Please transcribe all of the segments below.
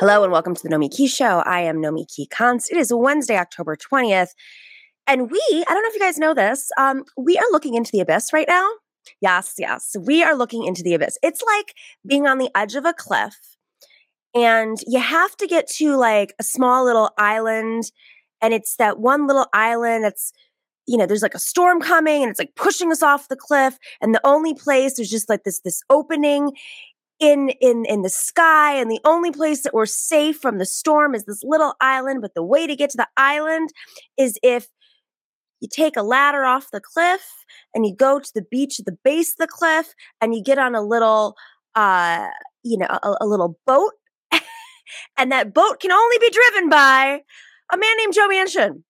Hello and welcome to the Nomi Nomiki Show. I am Nomi Nomiki Konst. It is Wednesday, October 20th. And we, I don't know if you guys know this, um, we are looking into the abyss right now. Yes, yes. We are looking into the abyss. It's like being on the edge of a cliff and you have to get to like a small little island and it's that one little island that's you know there's like a storm coming and it's like pushing us off the cliff and the only place there's just like this this opening in in in the sky and the only place that we're safe from the storm is this little island but the way to get to the island is if you take a ladder off the cliff and you go to the beach at the base of the cliff and you get on a little uh you know a, a little boat and that boat can only be driven by a man named joe manchin.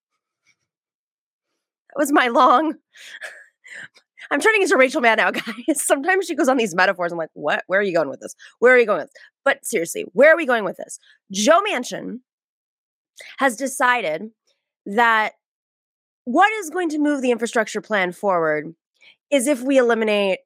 That was my long I'm turning into Rachel Maddow, guys. Sometimes she goes on these metaphors. I'm like, what? Where are you going with this? Where are you going with this? But seriously, where are we going with this? Joe Manchin has decided that what is going to move the infrastructure plan forward is if we eliminate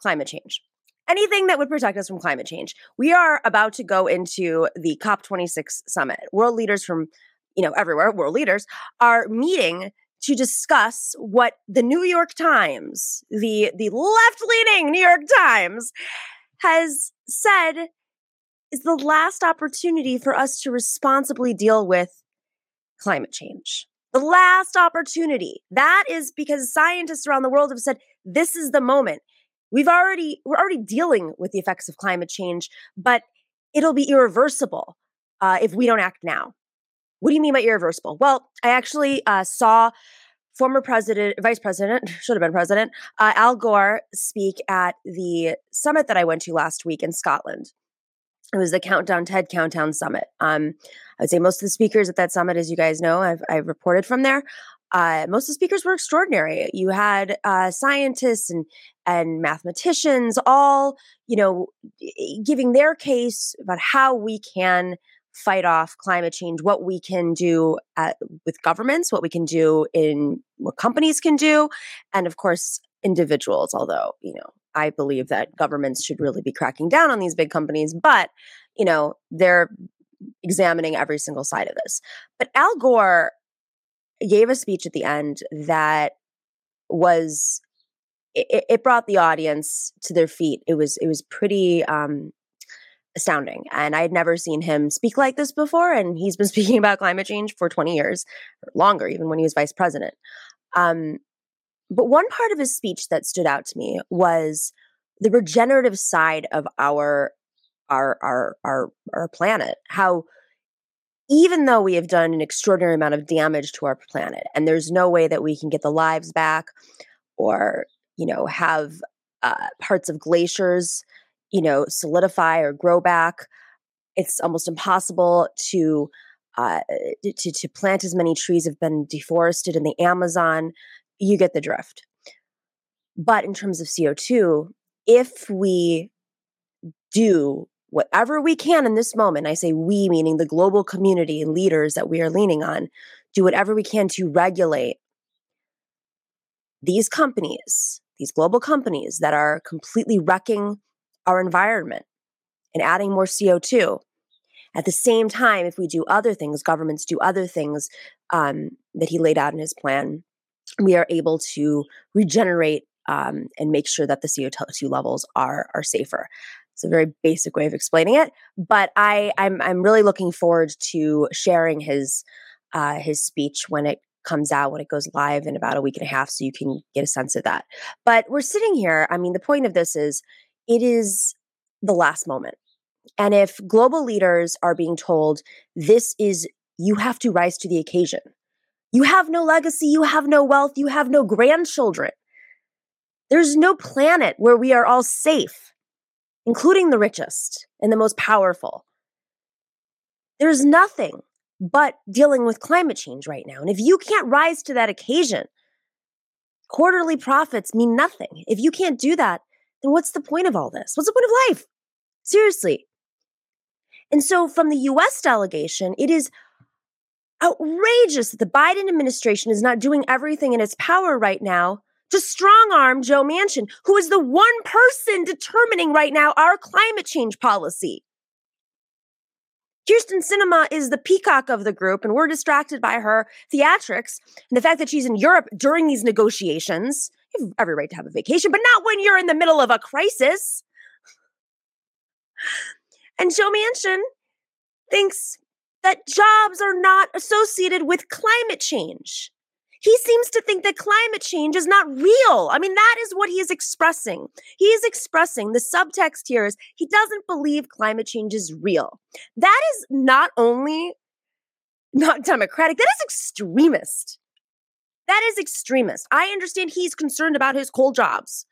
climate change. Anything that would protect us from climate change. We are about to go into the COP26 summit. World leaders from you know everywhere, world leaders are meeting to discuss what the New York Times, the the left-leaning New York Times has said is the last opportunity for us to responsibly deal with climate change. The last opportunity. That is because scientists around the world have said this is the moment. We've already we're already dealing with the effects of climate change, but it'll be irreversible uh, if we don't act now. What do you mean by irreversible? Well, I actually uh, saw former president, vice president, should have been president, uh, Al Gore speak at the summit that I went to last week in Scotland. It was the Countdown TED Countdown Summit. Um, I would say most of the speakers at that summit, as you guys know, I've, I've reported from there. Uh, most of the speakers were extraordinary. You had uh, scientists and and mathematicians all, you know, giving their case about how we can fight off climate change, what we can do at, with governments, what we can do in what companies can do, and of course, individuals. Although, you know, I believe that governments should really be cracking down on these big companies, but, you know, they're examining every single side of this. But Al Gore gave a speech at the end that was it, it, brought the audience to their feet. It was it was pretty um, astounding. And I had never seen him speak like this before. And he's been speaking about climate change for 20 years, longer, even when he was vice president. Um, but one part of his speech that stood out to me was the regenerative side of our our our our, our planet. How even though we have done an extraordinary amount of damage to our planet, and there's no way that we can get the lives back, or you know have uh, parts of glaciers you know, solidify or grow back. It's almost impossible to uh, to to plant as many trees have been deforested in the Amazon. You get the drift. But in terms of CO2, if we do whatever we can in this moment, I say we, meaning the global community and leaders that we are leaning on, do whatever we can to regulate these companies, these global companies that are completely wrecking our environment and adding more CO2. At the same time, if we do other things, governments do other things um, that he laid out in his plan, we are able to regenerate um, and make sure that the CO2 levels are are safer. It's a very basic way of explaining it, but I I'm I'm really looking forward to sharing his uh, his speech when it comes out when it goes live in about a week and a half, so you can get a sense of that. But we're sitting here. I mean, the point of this is it is the last moment. And if global leaders are being told this is, you have to rise to the occasion, you have no legacy, you have no wealth, you have no grandchildren. There's no planet where we are all safe. including the richest and the most powerful. There's nothing but dealing with climate change right now. And if you can't rise to that occasion, quarterly profits mean nothing. If you can't do that, then what's the point of all this? What's the point of life? Seriously. And so, from the US delegation, it is outrageous that the Biden administration is not doing everything in its power right now to strong arm Joe Manchin, who is the one person determining right now our climate change policy. Kyrsten Sinema is the peacock of the group, and we're distracted by her theatrics and the fact that she's in Europe during these negotiations. You have every right to have a vacation, but not when you're in the middle of a crisis. And Joe Manchin thinks that jobs are not associated with climate change. He seems to think that climate change is not real. I mean, that is what he is expressing. He is expressing the subtext here is he doesn't believe climate change is real. That is not only not democratic, that is extremist. That is extremist. I understand he's concerned about his coal jobs.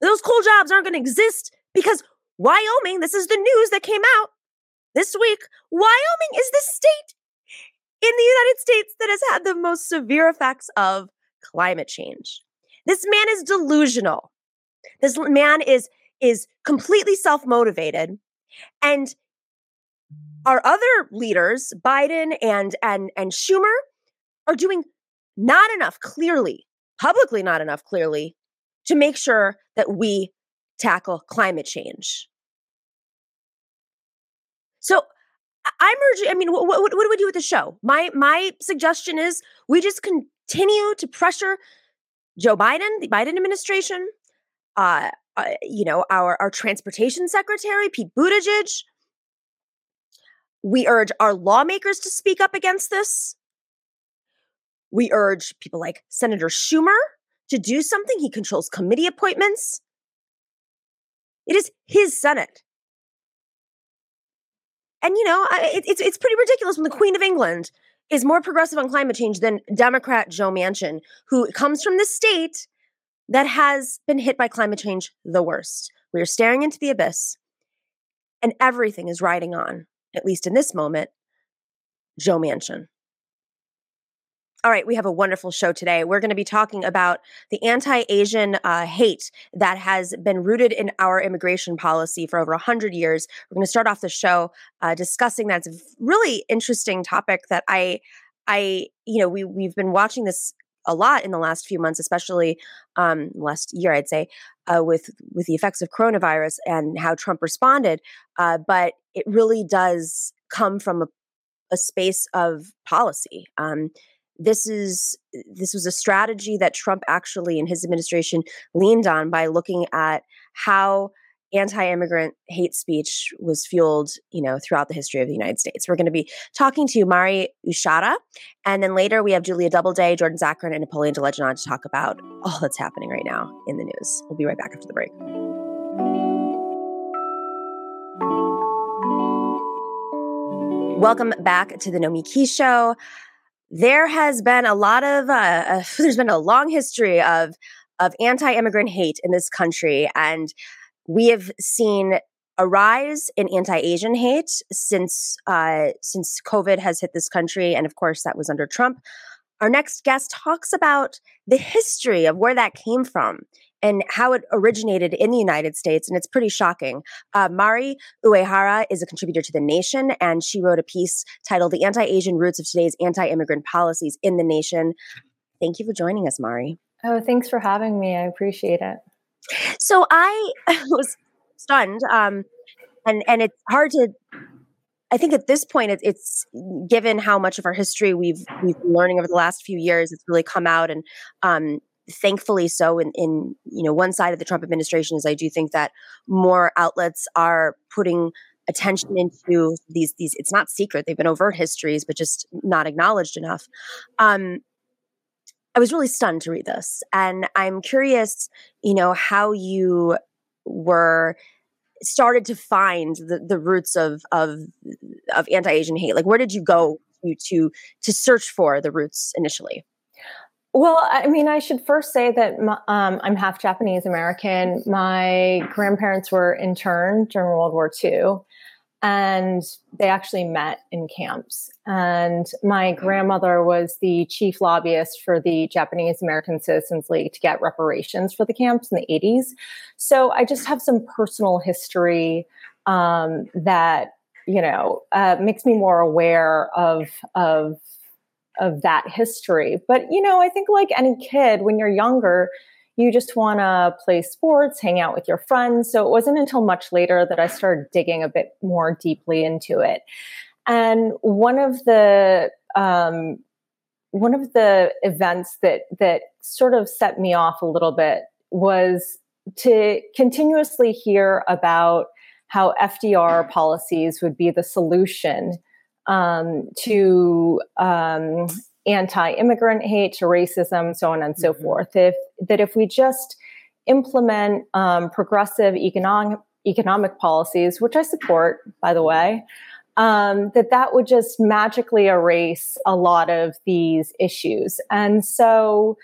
Those coal jobs aren't going to exist because Wyoming, this is the news that came out this week, Wyoming is the state in the United States that has had the most severe effects of climate change. This man is delusional. This man is is completely self-motivated and our other leaders, Biden and and and Schumer are doing not enough clearly, publicly not enough clearly to make sure that we tackle climate change. So I'm urging. I mean, what, what, what do we do with the show? My my suggestion is we just continue to pressure Joe Biden, the Biden administration, uh, uh, you know, our our transportation secretary Pete Buttigieg. We urge our lawmakers to speak up against this. We urge people like Senator Schumer to do something. He controls committee appointments. It is his Senate. And you know, it, it's it's pretty ridiculous when the Queen of England is more progressive on climate change than Democrat Joe Manchin, who comes from the state that has been hit by climate change the worst. We are staring into the abyss, and everything is riding on, at least in this moment, Joe Manchin. All right, we have a wonderful show today. We're going to be talking about the anti Asian uh, hate that has been rooted in our immigration policy for over 100 years. We're going to start off the show uh, discussing that. It's a really interesting topic that I, I, you know, we, we've been watching this a lot in the last few months, especially um, last year, I'd say, uh, with with the effects of coronavirus and how Trump responded. Uh, but it really does come from a, a space of policy. Um, this is this was a strategy that Trump actually in his administration leaned on by looking at how anti-immigrant hate speech was fueled, you know, throughout the history of the United States. We're going to be talking to Mari Uyehara, and then later we have Julia Doubleday, Jordan Zakarin, and Napoleon Da Legend to talk about all that's happening right now in the news. We'll be right back after the break. Welcome back to the Nomiki Show there has been a lot of uh, uh, there's been a long history of of anti-immigrant hate in this country and we have seen a rise in anti-asian hate since uh, since covid has hit this country and of course that was under trump. Our next guest talks about the history of where that came from and how it originated in the United States. And it's pretty shocking. Uh, Mari Uyehara is a contributor to The Nation, and she wrote a piece titled The Anti Asian Roots of Today's Anti Immigrant Policies in the Nation. Thank you for joining us, Mari. Oh, thanks for having me. I appreciate it. So I was stunned. Um, and, and it's hard to I think at this point, it's, it's given how much of our history we've we've been learning over the last few years. It's really come out, and um, thankfully so in, in you know one side of the trump administration is i do think that more outlets are putting attention into these these it's not secret they've been overt histories but just not acknowledged enough. Um i was really stunned to read this and i'm curious you know how you were started to find the, the roots of of of anti-asian hate. Like where did you go to to to search for the roots initially Well, I mean, I should first say that my, um, I'm half Japanese American. My grandparents were interned during World War II, and they actually met in camps. And my grandmother was the chief lobbyist for the Japanese American Citizens League to get reparations for the camps in the 80s. So I just have some personal history um, that you know uh, makes me more aware of of of that history. But you know, I think like any kid, when you're younger, you just want to play sports, hang out with your friends. So it wasn't until much later that I started digging a bit more deeply into it. And one of the um, one of the events that that sort of set me off a little bit was to continuously hear about how FDR policies would be the solution um, to um, anti-immigrant hate, to racism, so on and so mm-hmm. forth. If that if we just implement um, progressive economic economic policies, which I support, by the way, um, that that would just magically erase a lot of these issues. And so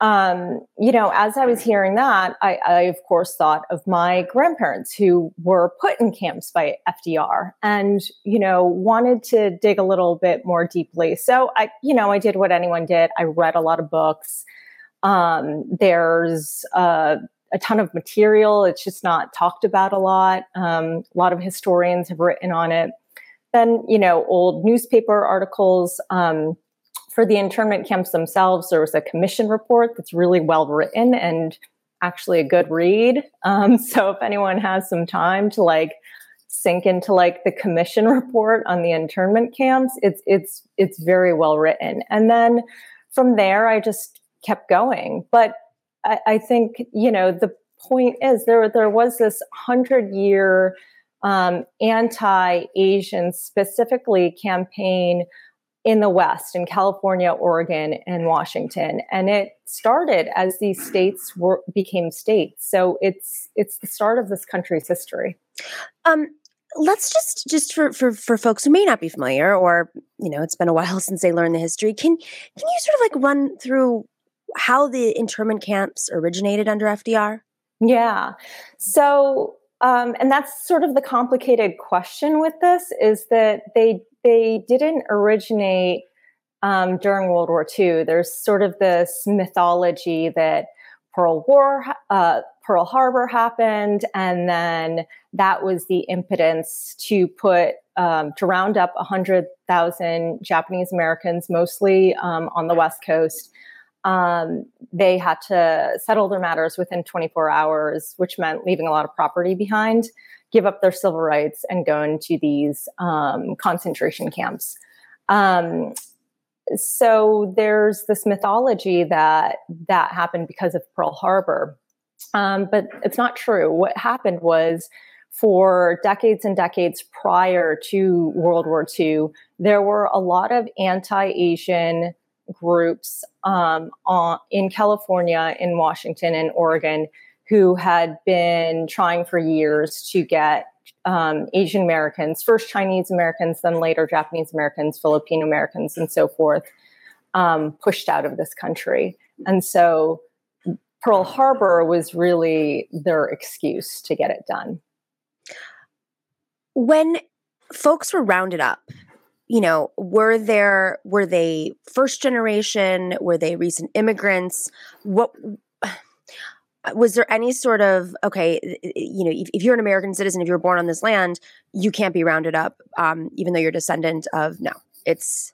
um, you know, as I was hearing that, I, I, of course thought of my grandparents who were put in camps by FDR and, you know, wanted to dig a little bit more deeply. So I, you know, I did what anyone did. I read a lot of books. Um, there's uh, a ton of material. It's just not talked about a lot. Um, a lot of historians have written on it. Then, you know, old newspaper articles. Um, for the internment camps themselves, there was a commission report that's really well written and actually a good read. Um, so if anyone has some time to like sink into like the commission report on the internment camps, it's it's it's very well written. And then from there, I just kept going. But I, I think you know the point is there there was this hundred year um, anti-Asian specifically campaign in the West, in California, Oregon, and Washington. And it started as these states were, became states. So it's it's the start of this country's history. Um, let's just just for, for for folks who may not be familiar, or you know, it's been a while since they learned the history. Can can you sort of like run through how the internment camps originated under FDR? Yeah. So um, and that's sort of the complicated question with this is that they they didn't originate um, during World War II. There's sort of this mythology that Pearl War, uh, Pearl Harbor happened, and then that was the impotence to put um, to round up hundred thousand Japanese Americans, mostly um, on the West Coast. Um, they had to settle their matters within 24 hours, which meant leaving a lot of property behind give up their civil rights and go into these um, concentration camps. Um, so there's this mythology that that happened because of Pearl Harbor, um, but it's not true. What happened was for decades and decades prior to World War II, there were a lot of anti-Asian groups um, on, in California, in Washington, and Oregon who had been trying for years to get um, Asian Americans, first Chinese Americans, then later Japanese Americans, Filipino Americans, and so forth, um, pushed out of this country. And so Pearl Harbor was really their excuse to get it done. When folks were rounded up, you know, were there were they first generation? Were they recent immigrants? What was there any sort of okay you know if, if, you're an american citizen if you're born on this land you can't be rounded up um, even though you're descendant of no it's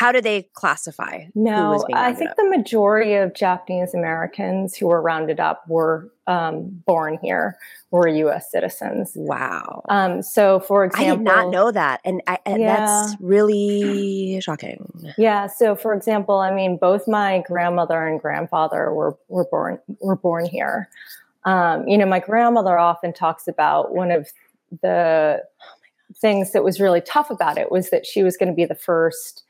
how do they classify no i think up? the majority of japanese americans who were rounded up were um, born here were us citizens wow um, so for example i did not know that and, I, and yeah. that's really shocking yeah so for example i mean both my grandmother and grandfather were, were born were born here um, you know my grandmother often talks about one of the things that was really tough about it was that she was going to be the first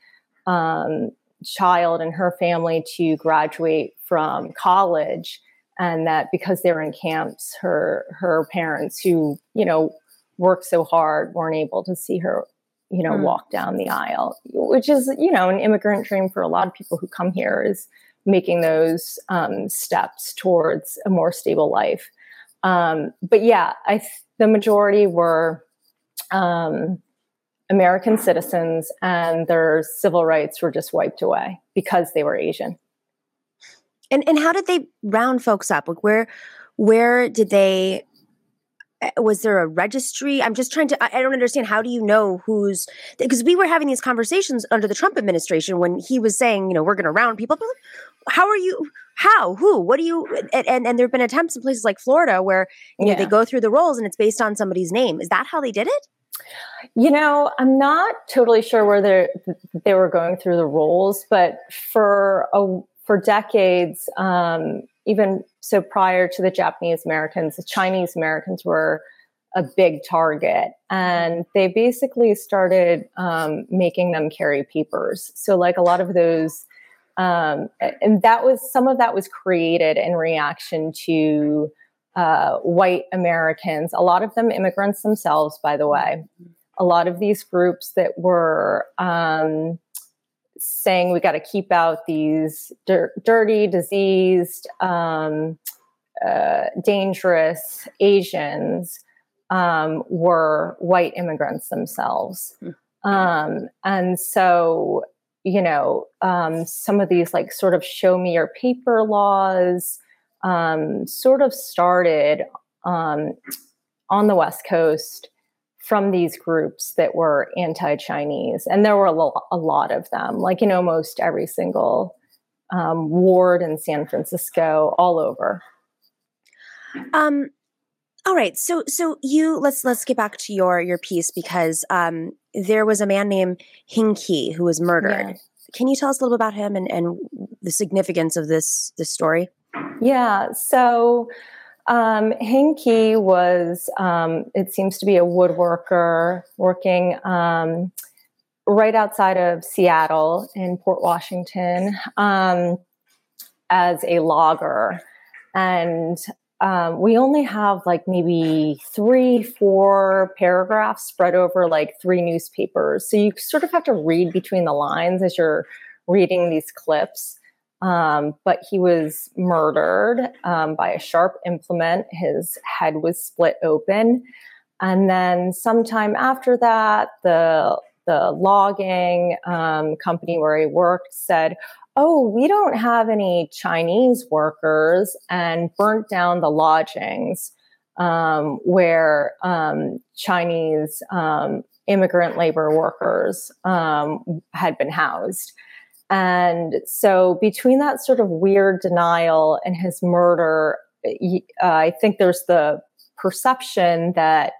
um, child and her family to graduate from college and that because they were in camps her her parents who you know worked so hard weren't able to see her you know mm. walk down the aisle which is you know an immigrant dream for a lot of people who come here is making those um, steps towards a more stable life. Um, but yeah, I th- the majority were um, American citizens, and their civil rights were just wiped away because they were Asian. And and how did they round folks up? Like where where did they uh, was there a registry i'm just trying to i don't understand how do you know who's because we were having these conversations under the trump administration when he was saying you know we're going to round people up. how are you how who what do you and and, and there have been attempts in places like florida where you know they go through the rolls and it's based on somebody's name is that how they did it you know i'm not totally sure where they they were going through the rolls but for a for decades um, even so prior to the Japanese Americans, the Chinese Americans were a big target. And they basically started um, making them carry papers. So, like a lot of those, um, and that was some of that was created in reaction to uh, white Americans, a lot of them immigrants themselves, by the way. A lot of these groups that were um, saying we got to keep out these dir- dirty, diseased, um, uh, dangerous Asians um, were white immigrants themselves. Mm-hmm. Um, and so, you know, um, some of these like sort of show me your paper laws um, sort of started um, on the West Coast from these groups that were anti-Chinese, and there were a, lo- a lot of them, like in almost every single um, ward in San Francisco, all over. Um, all right, so so you let's let's get back to your your piece because um, there was a man named Hing Ki who was murdered. Yeah. Can you tell us a little bit about him and, and the significance of this this story? Yeah, so um, Hing was, um, it seems to be a woodworker working um, right outside of Seattle in Port Washington um, as a logger. And um, we only have like maybe three, four paragraphs spread over like three newspapers. So you sort of have to read between the lines as you're reading these clips. Um, but he was murdered um, by a sharp implement. His head was split open. And then sometime after that, the the logging um, company where he worked said, "Oh, we don't have any Chinese workers," and burnt down the lodgings um, where um, Chinese um, immigrant labor workers had been housed. And so, between that sort of weird denial and his murder, uh, I think there's the perception that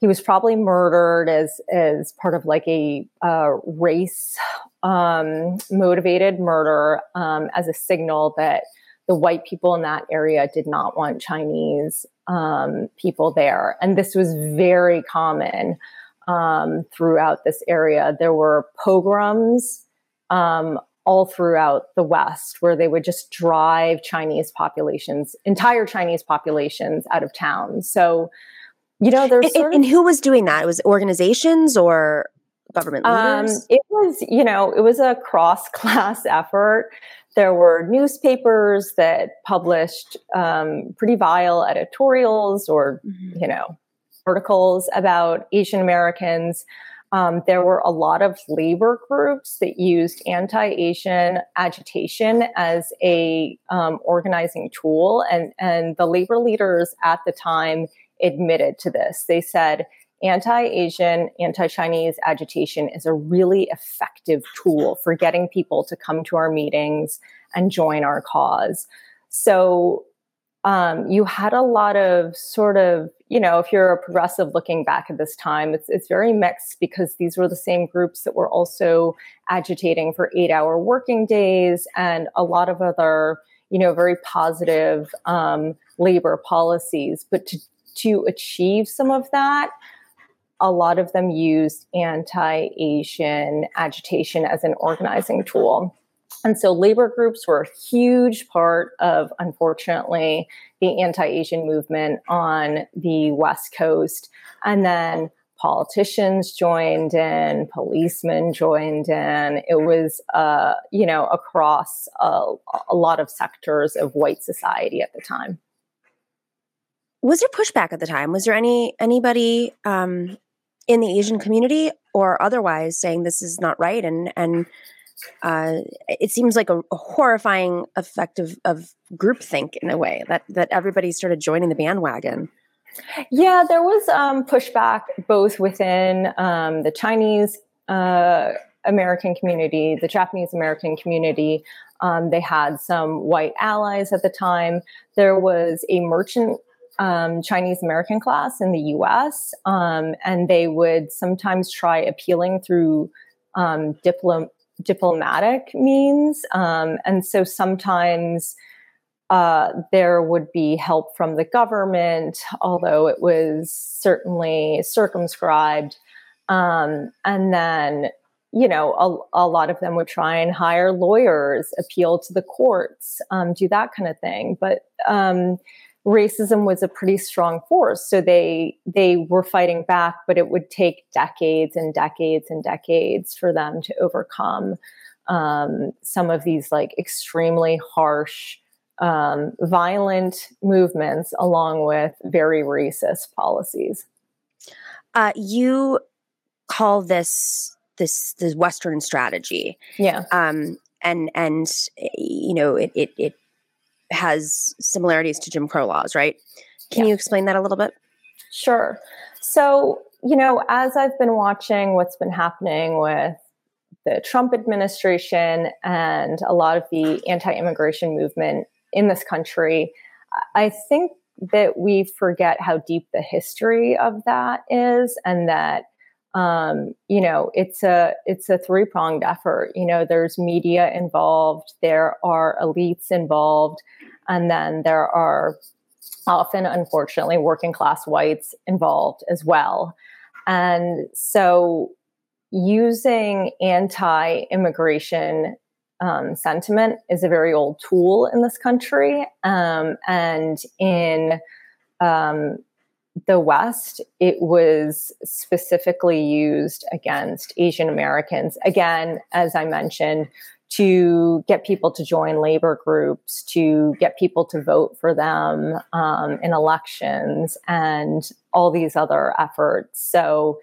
he was probably murdered as as part of like a uh, race um, motivated murder um, as a signal that the white people in that area did not want Chinese um, people there, and this was very common um, throughout this area. There were pogroms um, all throughout the West, where they would just drive Chinese populations, entire Chinese populations, out of town. So, you know, there's and, and, who was doing that? It was organizations or government um, leaders. Um, it was, you know, it was a cross class effort. There were newspapers that published um, pretty vile editorials or, mm-hmm. you know, articles about Asian Americans. Um, there were a lot of labor groups that used anti-Asian agitation as a um, organizing tool, and and the labor leaders at the time admitted to this. They said anti-Asian, anti-Chinese agitation is a really effective tool for getting people to come to our meetings and join our cause. So um, you had a lot of sort of you know, if you're a progressive looking back at this time, it's it's very mixed because these were the same groups that were also agitating for eight hour working days and a lot of other, you know, very positive um, labor policies. But to to achieve some of that, a lot of them used anti Asian agitation as an organizing tool. And so labor groups were a huge part of, unfortunately, the anti Asian movement on the West Coast. And then politicians joined in, policemen joined in. It was, uh, you know, across a, a lot of sectors of white society at the time. Was there pushback at the time? Was there any anybody um, in the Asian community or otherwise saying this is not right and and uh, it seems like a, a, horrifying effect of, of groupthink in a way that that everybody started joining the bandwagon. Yeah, there was um, pushback both within um, the Chinese uh, American community, the Japanese American community. Um, they had some white allies at the time. There was a merchant um, Chinese American class in the US, um, and they would sometimes try appealing through um, diplomatic means. Um, and so sometimes uh, there would be help from the government, although it was certainly circumscribed. Um, and then, you know, a, a, lot of them would try and hire lawyers, appeal to the courts, um, do that kind of thing. But um, racism was a pretty strong force, so they they were fighting back, but it would take decades and decades and decades for them to overcome um, some of these like extremely harsh um, violent movements along with very racist policies. Uh, you call this this this Western strategy, yeah, um, and and you know it it, it has similarities to Jim Crow laws, right? Can yeah. you explain that a little bit? Sure. So you know, as I've been watching what's been happening with the Trump administration and a lot of the anti-immigration movement in this country. I think that we forget how deep the history of that is and that um, you know it's a it's a three pronged effort you know there's media involved there are elites involved and then there are often unfortunately working class whites involved as well and so using anti immigration um, sentiment is a very old tool in this country. Um, and in um, the West, it was specifically used against Asian Americans. Again, as I mentioned, to get people to join labor groups, to get people to vote for them um, in elections, and all these other efforts. So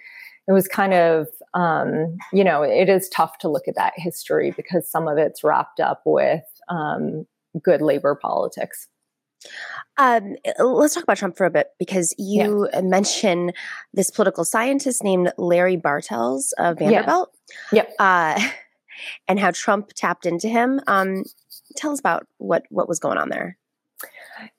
it was kind of um, you know it is tough to look at that history because some of it's wrapped up with um, good labor politics um, let's talk about Trump for a bit because you yeah. mentioned this political scientist named Larry Bartels of Vanderbilt. Yeah. Yep. Uh, and how Trump tapped into him. Um, tell us about what what was going on there.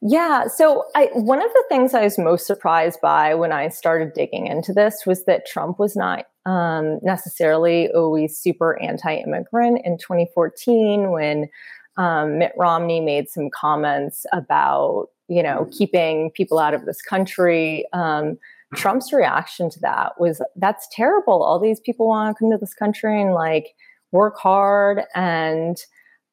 Yeah. So, I, one of the things I was most surprised by when I started digging into this was that Trump was not um, necessarily always super anti immigrant. In 2014, when um, Mitt Romney made some comments about, you know, keeping people out of this country, um, Trump's reaction to that was that's terrible. All these people want to come to this country and like work hard. And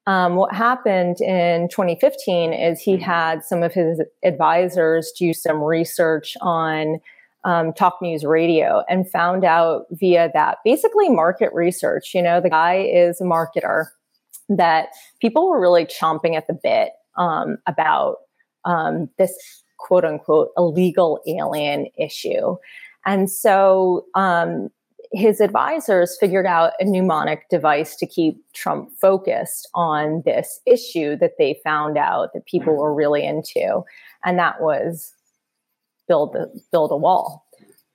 um, what happened in 2015 is he had some of his advisors do some research on um, Talk News Radio and found out via that basically market research. You know, the guy is a marketer that people were really chomping at the bit um, about um, this quote unquote illegal alien issue. And so um, his advisors figured out a mnemonic device to keep Trump focused on this issue that they found out that people were really into, and that was build a, build a wall.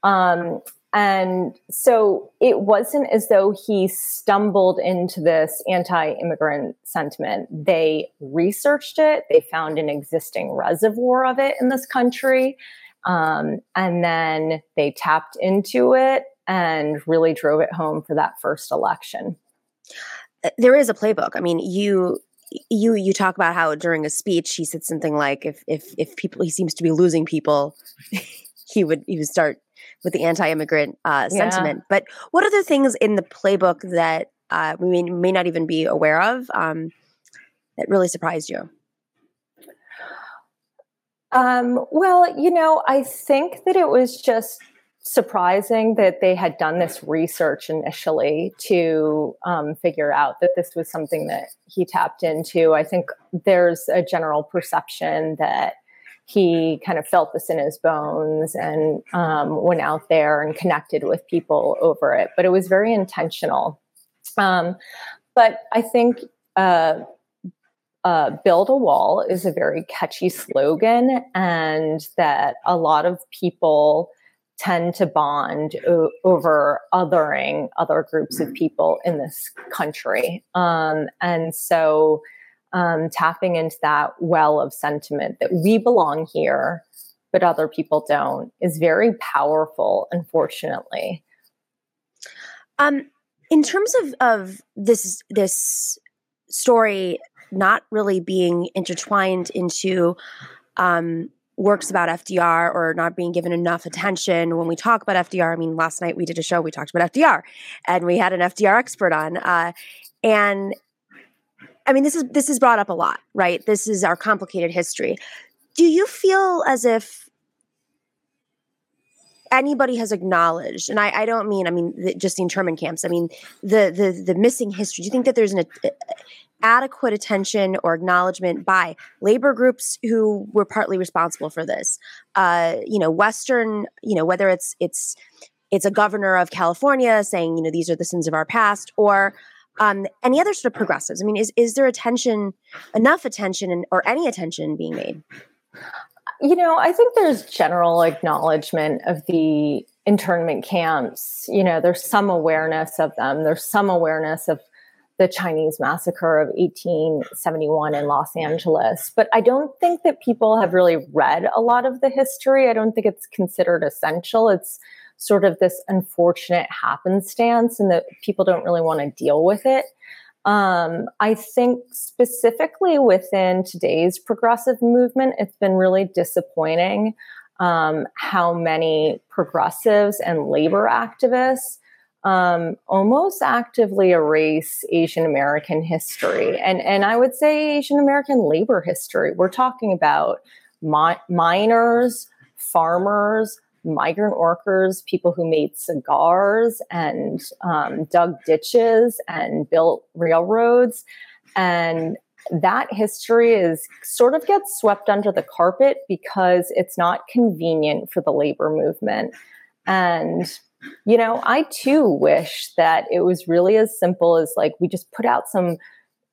Um, and so it wasn't as though he stumbled into this anti-immigrant sentiment. They researched it. They found an existing reservoir of it in this country. Um, and then they tapped into it and really drove it home for that first election. Uh, there is a playbook. I mean, you you you talk about how during a speech he said something like if if if people he seems to be losing people, he would he would start with the anti-immigrant uh, yeah. sentiment. But what are the things in the playbook that uh, we may, may not even be aware of um, that really surprised you? Um, well, you know, I think that it was just surprising that they had done this research initially to um, figure out that this was something that he tapped into. I think there's a general perception that he kind of felt this in his bones and um, went out there and connected with people over it. But it was very intentional. Um, but I think uh, uh, build a wall is a very catchy slogan, and that a lot of people tend to bond o- over othering other groups of people in this country. Um, and so um, tapping into that well of sentiment that we belong here, but other people don't is very powerful, unfortunately. Um, in terms of, of this this story not really being intertwined into um, works about FDR or not being given enough attention when we talk about FDR. I mean, last night we did a show, we talked about FDR and we had an FDR expert on. Uh, and I mean, this is this is brought up a lot, right? This is our complicated history. Do you feel as if anybody has acknowledged, and I, I don't mean, I mean, the, just the internment camps. I mean, the the the missing history. Do you think that there's an adequate attention or acknowledgement by labor groups who were partly responsible for this. Uh, you know, Western, you know, whether it's it's it's a governor of California saying, you know, these are the sins of our past, or um, any other sort of progressives. I mean, is is there attention, enough attention, or any attention being made? You know, I think there's general acknowledgement of the internment camps. You know, there's some awareness of them. There's some awareness of the Chinese massacre of 1871 in Los Angeles. But I don't think that people have really read a lot of the history. I don't think it's considered essential. It's sort of this unfortunate happenstance, and that people don't really want to deal with it. Um, I think specifically within today's progressive movement, it's been really disappointing um, how many progressives and labor activists um, almost actively erase Asian American history, and and I would say Asian American labor history. We're talking about mi- miners, farmers, migrant workers, people who made cigars and um, dug ditches and built railroads, and that history is sort of gets swept under the carpet because it's not convenient for the labor movement. And you know, I too wish that it was really as simple as like we just put out some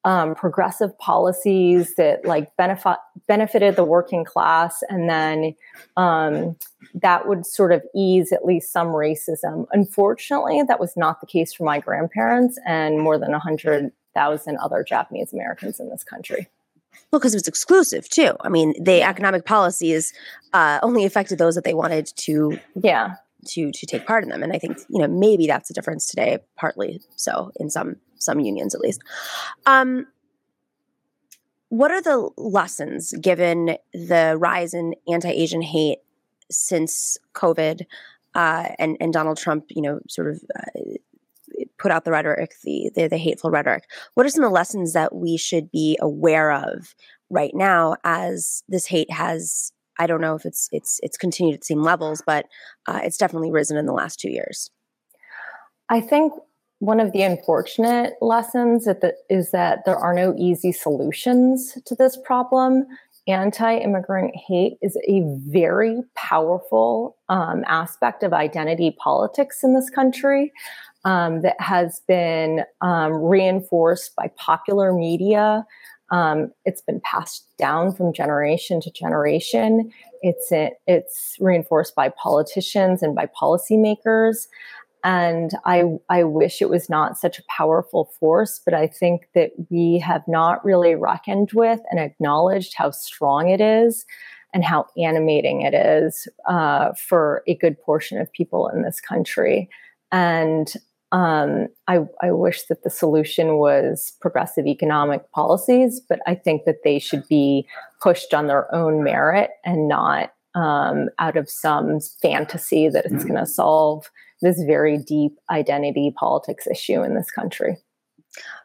um, progressive policies that like benefit benefited the working class, and then um, that would sort of ease at least some racism. Unfortunately, that was not the case for my grandparents and more than a hundred thousand other Japanese Americans in this country. Well, because it was exclusive too. I mean, the economic policies uh, only affected those that they wanted to yeah to to take part in them. And i think you know maybe that's the difference today partly so in some some unions at least. Um what are the lessons given the rise in anti-asian hate since covid uh, and and donald trump you know sort of uh, put out the rhetoric the, the the hateful rhetoric? What are some of the lessons that we should be aware of right now as this hate has I don't know if it's it's it's continued at the same levels, but uh, it's definitely risen in the last two years. I think one of the unfortunate lessons is that there are no easy solutions to this problem. Anti-immigrant hate is a very powerful um, aspect of identity politics in this country. Um, that has been um, reinforced by popular media, um, it's been passed down from generation to generation. It's it's reinforced by politicians and by policymakers. And I, I wish it was not such a powerful force, but I think that we have not really reckoned with and acknowledged how strong it is and how animating it is uh, for a good portion of people in this country. And um, I, I, wish that the solution was progressive economic policies, but I think that they should be pushed on their own merit and not um, out of some fantasy that it's mm-hmm. going to solve this very deep identity politics issue in this country.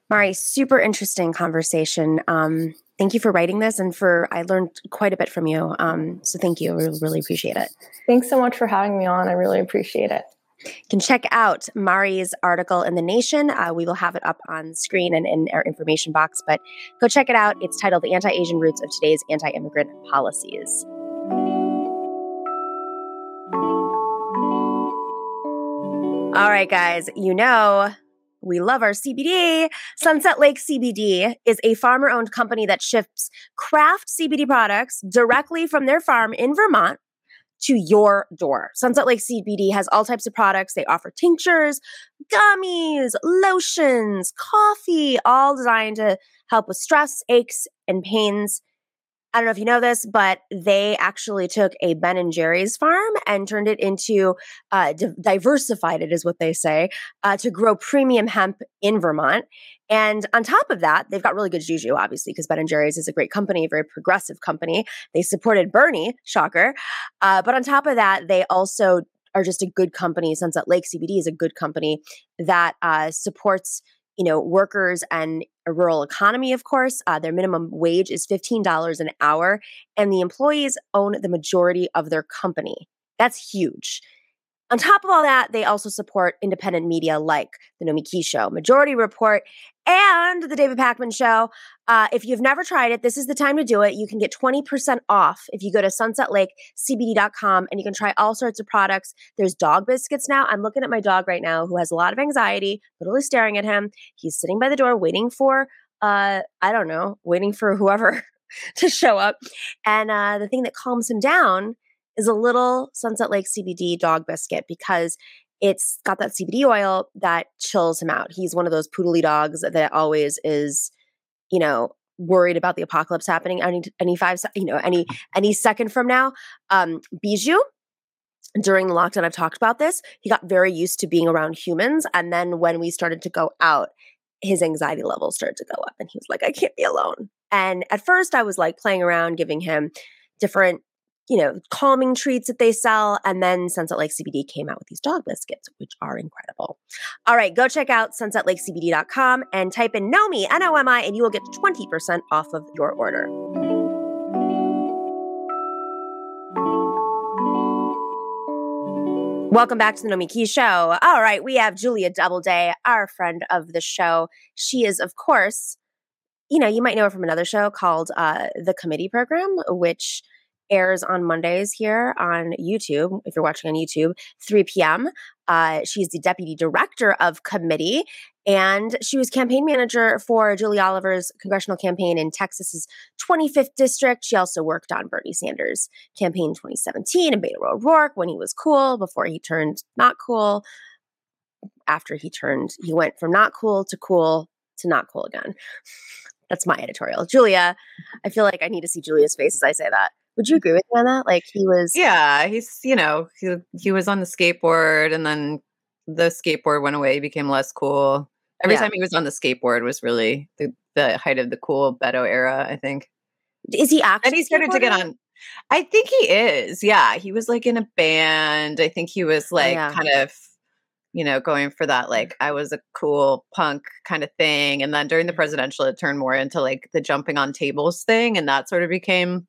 Mari, super interesting conversation. Um, thank you for writing this and for I learned quite a bit from you. Um, so thank you. We really appreciate it. Thanks so much for having me on. I really appreciate it. You can check out Mari's article in The Nation. Uh, we will have it up on screen and in our information box, but go check it out. It's titled The Anti Asian Roots of Today's Anti Immigrant Policies. All right, guys, you know we love our CBD. Sunset Lake CBD is a farmer owned company that ships craft CBD products directly from their farm in Vermont to your door. Sunset Lake CBD has all types of products. They offer tinctures, gummies, lotions, coffee, all designed to help with stress, aches, and pains. I don't know if you know this, but they actually took a Ben and Jerry's farm and turned it into, uh, di- diversified it is what they say, uh, to grow premium hemp in Vermont. And on top of that, they've got really good juju, obviously, because Ben and Jerry's is a great company, a very progressive company. They supported Bernie, shocker. Uh, but on top of that, they also are just a good company. Sunset Lake CBD is a good company that uh, supports you know workers and a rural economy of course uh, their minimum wage is $15 an hour and the employees own the majority of their company. That's huge. On top of all that, they also support independent media like The Nomiki Show, Majority Report, and The David Pakman Show. Uh, if you've never tried it, this is the time to do it. You can get 20% off if you go to sunsetlakecbd.com and you can try all sorts of products. There's dog biscuits now. I'm looking at my dog right now who has a lot of anxiety, literally staring at him. He's sitting by the door waiting for, uh, I don't know, waiting for whoever to show up. And uh, the thing that calms him down is a little Sunset Lake CBD dog biscuit because it's got that CBD oil that chills him out. He's one of those poodly dogs that always is, you know, worried about the apocalypse happening any any five you know any any second from now. Um, Bijou during the lockdown, I've talked about this. He got very used to being around humans, and then when we started to go out, his anxiety levels started to go up, and he was like, "I can't be alone." And at first, I was like playing around, giving him different you know, calming treats that they sell. And then Sunset Lake CBD came out with these dog biscuits, which are incredible. All right, go check out sunsetlakecbd.com and type in NOMI, N O M I, and you will get 20% off of your order. Welcome back to the Nomiki Show. All right, we have Julia Doubleday, our friend of the show. She is, of course, you know, you might know her from another show called uh, The Committee Program, which airs on Mondays here on YouTube. If you're watching on YouTube, 3 p.m. Uh, she's the deputy director of committee, and she was campaign manager for Julie Oliver's congressional campaign in Texas's 25th district. She also worked on Bernie Sanders' campaign 2017 and Beto O'Rourke when he was cool before he turned not cool. After he turned, he went from not cool to cool to not cool again. That's my editorial. Julia, I feel like I need to see Julia's face as I say that. Would you agree with me on that? Like he was Yeah, he's you know, he he was on the skateboard and then the skateboard went away, became less cool. Every yeah. time he was on the skateboard was really the, the height of the cool Beto era, I think. Is he actually? And he started to get on. I think he is. Yeah, he was like in a band. I think he was oh, like yeah. kind of, you know, going for that like I was a cool punk kind of thing. And then during the mm. presidential, it turned more into like the jumping on tables thing, and that sort of became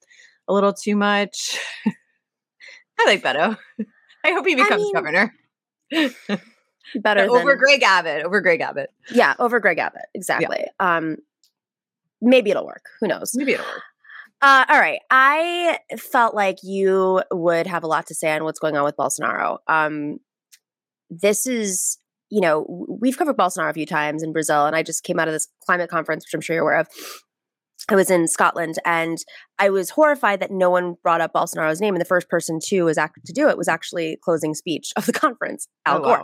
a little too much. I like Beto. I hope he becomes I mean, governor. better over Greg Abbott. Over Greg Abbott. Yeah, over Greg Abbott. Exactly. Yeah. Um, maybe it'll work. Who knows? Maybe it'll work. Uh, all right. I felt like you would have a lot to say on what's going on with Bolsonaro. Um, this is, you know, we've covered Bolsonaro a few times in Brazil, and I just came out of this climate conference, which I'm sure you're aware of. I was in Scotland and I was horrified that no one brought up Bolsonaro's name. And the first person to was act- to do it was actually closing speech of the conference, Al oh, Gore.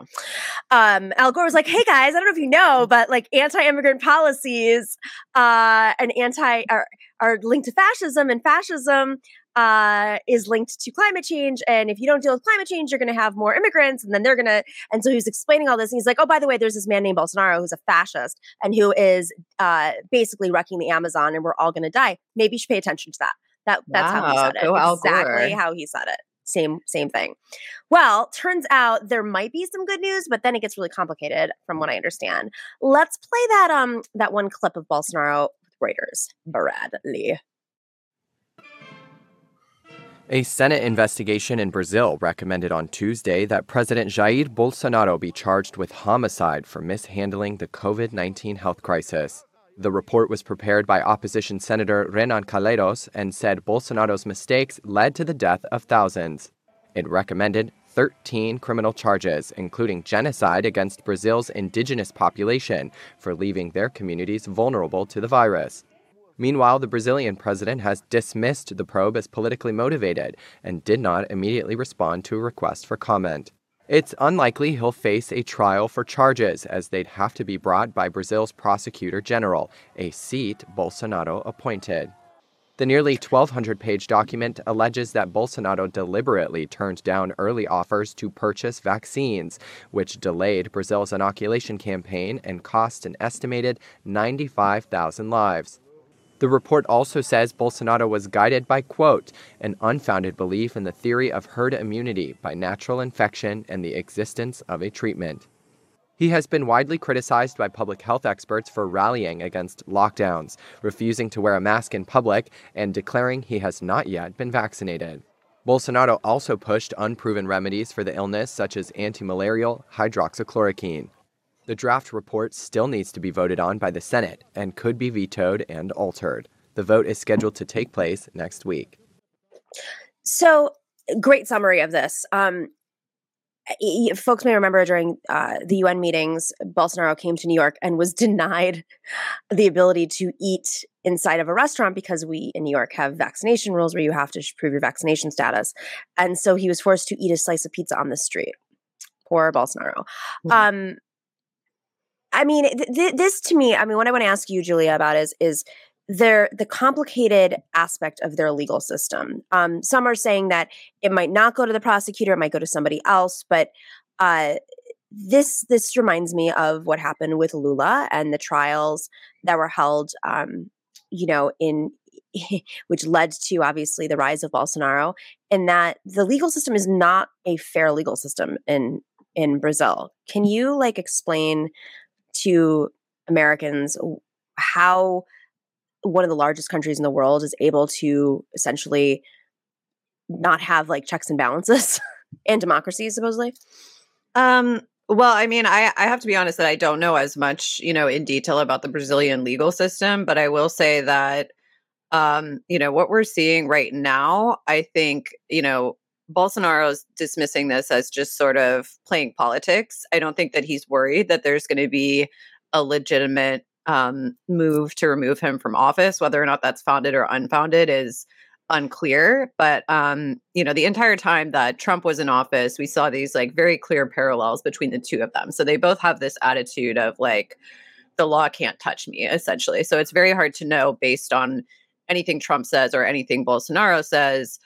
Wow. Um, Al Gore was like, "Hey guys, I don't know if you know, but like anti-immigrant policies uh, and anti are, are linked to fascism, and fascism uh, is linked to climate change. And if you don't deal with climate change, you're going to have more immigrants, and then they're going to. And so he's explaining all this, and he's like, "Oh, by the way, there's this man named Bolsonaro who's a fascist and who is uh, basically wrecking the Amazon, and we're all going to die. Maybe you should pay attention to that." That that's wow, how he said it. Exactly how he said it. Same same thing. Well, turns out there might be some good news, but then it gets really complicated from what I understand. Let's play that um that one clip of Bolsonaro with Reuters. Bradley. A Senate investigation in Brazil recommended on Tuesday that President Jair Bolsonaro be charged with homicide for mishandling the COVID 19 health crisis. The report was prepared by opposition Senator Renan Calheiros and said Bolsonaro's mistakes led to the death of thousands. It recommended 13 criminal charges, including genocide against Brazil's indigenous population for leaving their communities vulnerable to the virus. Meanwhile, the Brazilian president has dismissed the probe as politically motivated and did not immediately respond to a request for comment. It's unlikely he'll face a trial for charges, as they'd have to be brought by Brazil's prosecutor general, a seat Bolsonaro appointed. The nearly 1,200 page document alleges that Bolsonaro deliberately turned down early offers to purchase vaccines, which delayed Brazil's inoculation campaign and cost an estimated 95,000 lives. The report also says Bolsonaro was guided by, quote, an unfounded belief in the theory of herd immunity by natural infection and the existence of a treatment. He has been widely criticized by public health experts for rallying against lockdowns, refusing to wear a mask in public, and declaring he has not yet been vaccinated. Bolsonaro also pushed unproven remedies for the illness, such as antimalarial hydroxychloroquine. The draft report still needs to be voted on by the Senate and could be vetoed and altered. The vote is scheduled to take place next week. So, great summary of this. Um, folks may remember during uh, the UN meetings, Bolsonaro came to New York and was denied the ability to eat inside of a restaurant because we in New York have vaccination rules where you have to prove your vaccination status. And so he was forced to eat a slice of pizza on the street. Poor Bolsonaro. Mm-hmm. Um, I mean, th- th- this to me, I mean, what I want to ask you, Julia, about is is their the complicated aspect of their legal system. Um, some are saying that it might not go to the prosecutor, it might go to somebody else, but uh, this this reminds me of what happened with Lula and the trials that were held, um, you know, in which led to obviously the rise of Bolsonaro, and that the legal system is not a fair legal system in in Brazil. Can you like explain to Americans how one of the largest countries in the world is able to essentially not have like checks and balances and democracy supposedly? Um well i mean i i have to be honest that i don't know as much you know in detail about the brazilian legal system but i will say that um you know what we're seeing right now i think you know Bolsonaro's dismissing this as just sort of playing politics. I don't think that he's worried that there's going to be a legitimate um, move to remove him from office. Whether or not that's founded or unfounded is unclear. But um, you know, the entire time that Trump was in office, we saw these like very clear parallels between the two of them. So they both have this attitude of like the law can't touch me, essentially. So it's very hard to know based on anything Trump says or anything Bolsonaro says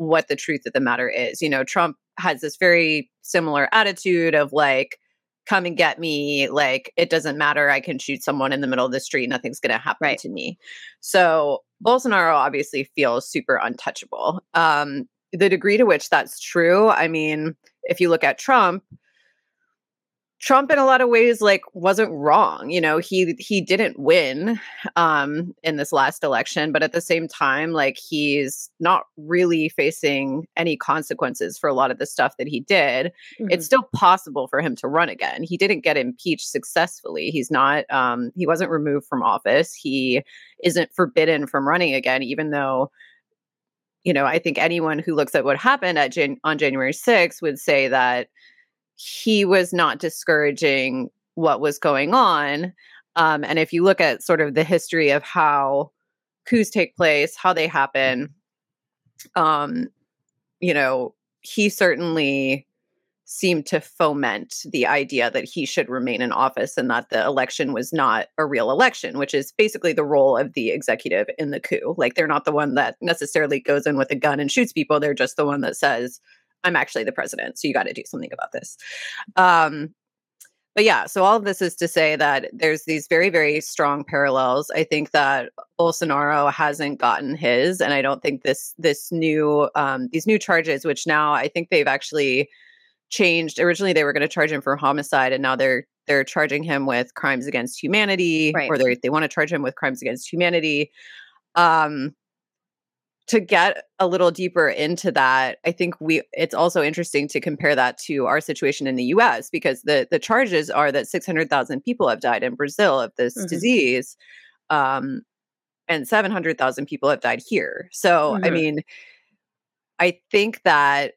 what the truth of the matter is. You know, Trump has this very similar attitude of like, come and get me. Like, it doesn't matter. I can shoot someone in the middle of the street. Nothing's going to happen right. to me. So Bolsonaro obviously feels super untouchable. Um, the degree to which that's true, I mean, if you look at Trump, Trump in a lot of ways like wasn't wrong. You know, he he didn't win um in this last election, but at the same time like he's not really facing any consequences for a lot of the stuff that he did. Mm-hmm. It's still possible for him to run again. He didn't get impeached successfully. He's not um he wasn't removed from office. He isn't forbidden from running again even though you know, I think anyone who looks at what happened at Jan- on January 6th would say that he was not discouraging what was going on. Um, and if you look at sort of the history of how coups take place, how they happen, um, you know, he certainly seemed to foment the idea that he should remain in office and that the election was not a real election, which is basically the role of the executive in the coup. Like they're not the one that necessarily goes in with a gun and shoots people, they're just the one that says, I'm actually the president, so you got to do something about this. Um, but yeah, so all of this is to say that there's these very, very strong parallels. I think that Bolsonaro hasn't gotten his, and I don't think this this new um, these new charges, which now I think they've actually changed. Originally, they were going to charge him for homicide, and now they're they're charging him with crimes against humanity, right. or they they want to charge him with crimes against humanity. Um, to get a little deeper into that, I think we it's also interesting to compare that to our situation in the US because the the charges are that 600,000 people have died in Brazil of this mm-hmm. disease. Um, and 700,000 people have died here. So, mm-hmm. I mean, I think that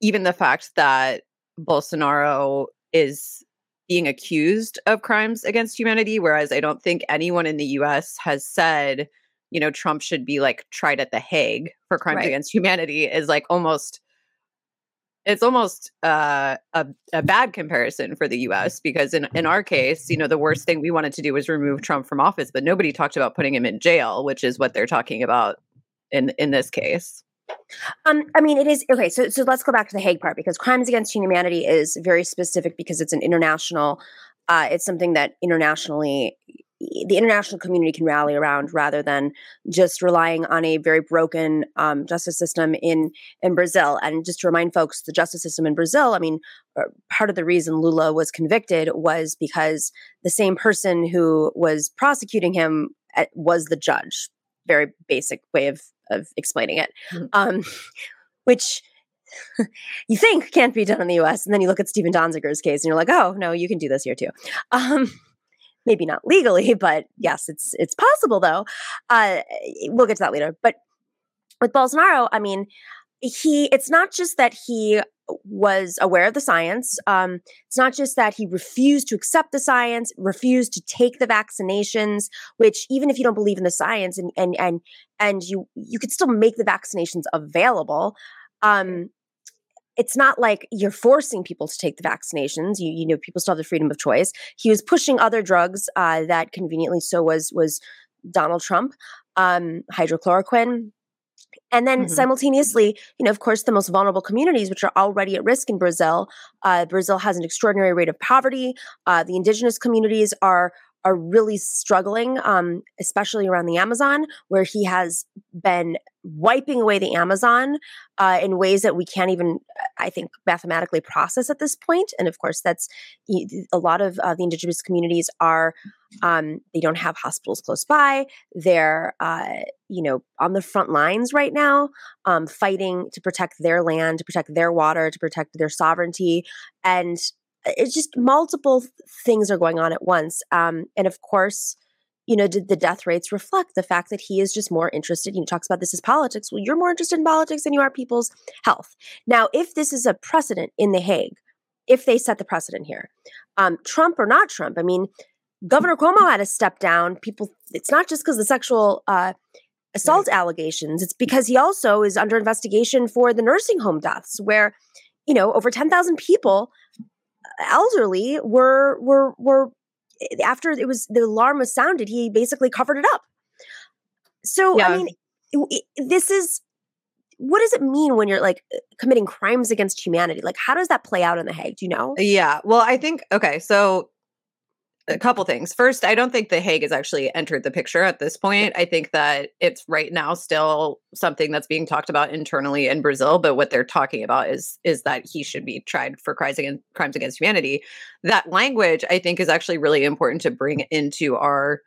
even the fact that Bolsonaro is being accused of crimes against humanity, whereas I don't think anyone in the US has said, you know, Trump should be like tried at The Hague for crimes right. against humanity is like almost it's almost uh, a, a bad comparison for the US because in, in our case, you know, the worst thing we wanted to do was remove Trump from office, but nobody talked about putting him in jail, which is what they're talking about in in this case. Um, I mean, it is okay. So, so let's go back to the Hague part because crimes against humanity is very specific because it's an international. Uh, it's something that internationally the international community can rally around rather than just relying on a very broken um, justice system in in Brazil. And just to remind folks, the justice system in Brazil, I mean, uh, part of the reason Lula was convicted was because the same person who was prosecuting him at, was the judge. Very basic way of of explaining it, mm-hmm. um, which you think can't be done in the U.S. And then you look at Stephen Donziger's case, and you're like, oh no, you can do this here too. Um, maybe not legally, but yes, it's it's possible though. Uh, we'll get to that later. But with Bolsonaro, I mean, he it's not just that he was aware of the science. Um, it's not just that he refused to accept the science, refused to take the vaccinations. Which even if you don't believe in the science and and and and you you could still make the vaccinations available. Um, it's not like you're forcing people to take the vaccinations. You, you know, people still have the freedom of choice. He was pushing other drugs uh, that conveniently so was was Donald Trump, um, hydrochloroquine. And then mm-hmm. simultaneously, you know, of course, the most vulnerable communities, which are already at risk in Brazil. Uh, Brazil has an extraordinary rate of poverty. Uh, the indigenous communities are are really struggling, um, especially around the Amazon, where he has been wiping away the Amazon uh, in ways that we can't even, I think, mathematically process at this point. And of course, that's a lot of uh, the indigenous communities are um, they don't have hospitals close by. They're uh, you know on the front lines right now, um, fighting to protect their land, to protect their water, to protect their sovereignty, and it's just multiple things are going on at once. Um, and of course, you know, did the death rates reflect the fact that he is just more interested? He talks about this as politics. Well, you're more interested in politics than you are people's health. Now, if this is a precedent in The Hague, if they set the precedent here, um, Trump or not Trump, I mean, Governor Cuomo had to step down. People, it's not just because the sexual uh, assault right. allegations; it's because he also is under investigation for the nursing home deaths, where you know over ten thousand people elderly were were were eh, after it was the alarm was sounded, he basically covered it up. So yeah. I mean, this is what does it mean when you're like eh, committing crimes against humanity? Like, how does that play out in the Hague? Do you know? Yeah. Well, I think okay. So a couple things. First, I don't think The Hague has actually entered the picture at this point. I think that it's right now still something that's being talked about internally in Brazil, but what they're talking about is is that he should be tried for crimes against crimes against humanity. That language, I think, is actually really important to bring into our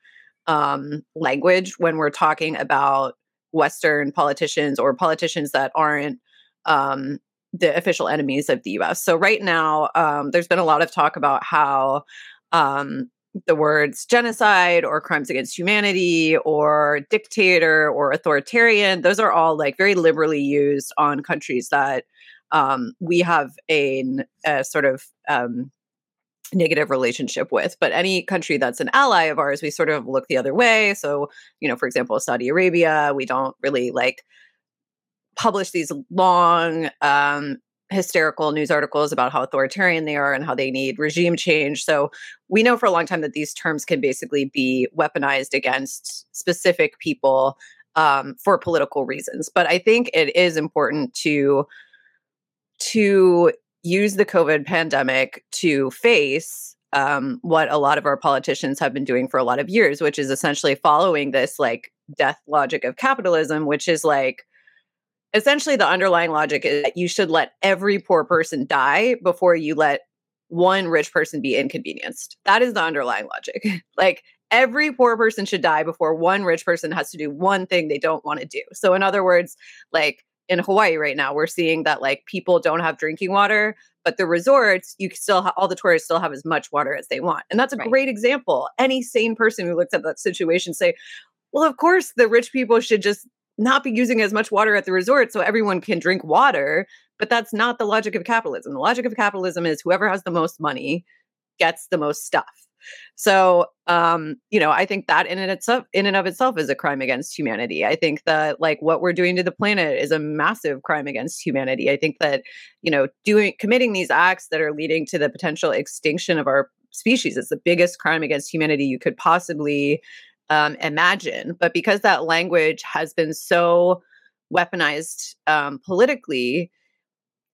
um, language when we're talking about Western politicians or politicians that aren't um, the official enemies of the U.S. So right now, um, there's been a lot of talk about how um, the words genocide or crimes against humanity or dictator or authoritarian those are all like very liberally used on countries that um, we have a, a sort of um, negative relationship with. But any country that's an ally of ours we sort of look the other way. So you know for example saudi arabia we don't really like publish these long um, hysterical news articles about how authoritarian they are and how they need regime change. So we know for a long time that these terms can basically be weaponized against specific people um, for political reasons. But I think it is important to to use the COVID pandemic to face um, what a lot of our politicians have been doing for a lot of years, which is essentially following this like death logic of capitalism, which is like essentially the underlying logic is that you should let every poor person die before you let one rich person be inconvenienced. That is the underlying logic. like every poor person should die before one rich person has to do one thing they don't want to do. So in other words, like in Hawaii right now, we're seeing that like people don't have drinking water, but the resorts, you still have all the tourists still have as much water as they want. And that's a right. great example. Any sane person who looks at that situation say, well, of course the rich people should just not be using as much water at the resort so everyone can drink water. But that's not the logic of capitalism. The logic of capitalism is whoever has the most money gets the most stuff. So, um, you know, I think that in and itself, in and of itself, is a crime against humanity. I think that like what we're doing to the planet is a massive crime against humanity. I think that you know, doing committing these acts that are leading to the potential extinction of our species is the biggest crime against humanity you could possibly um, imagine. But because that language has been so weaponized um, politically,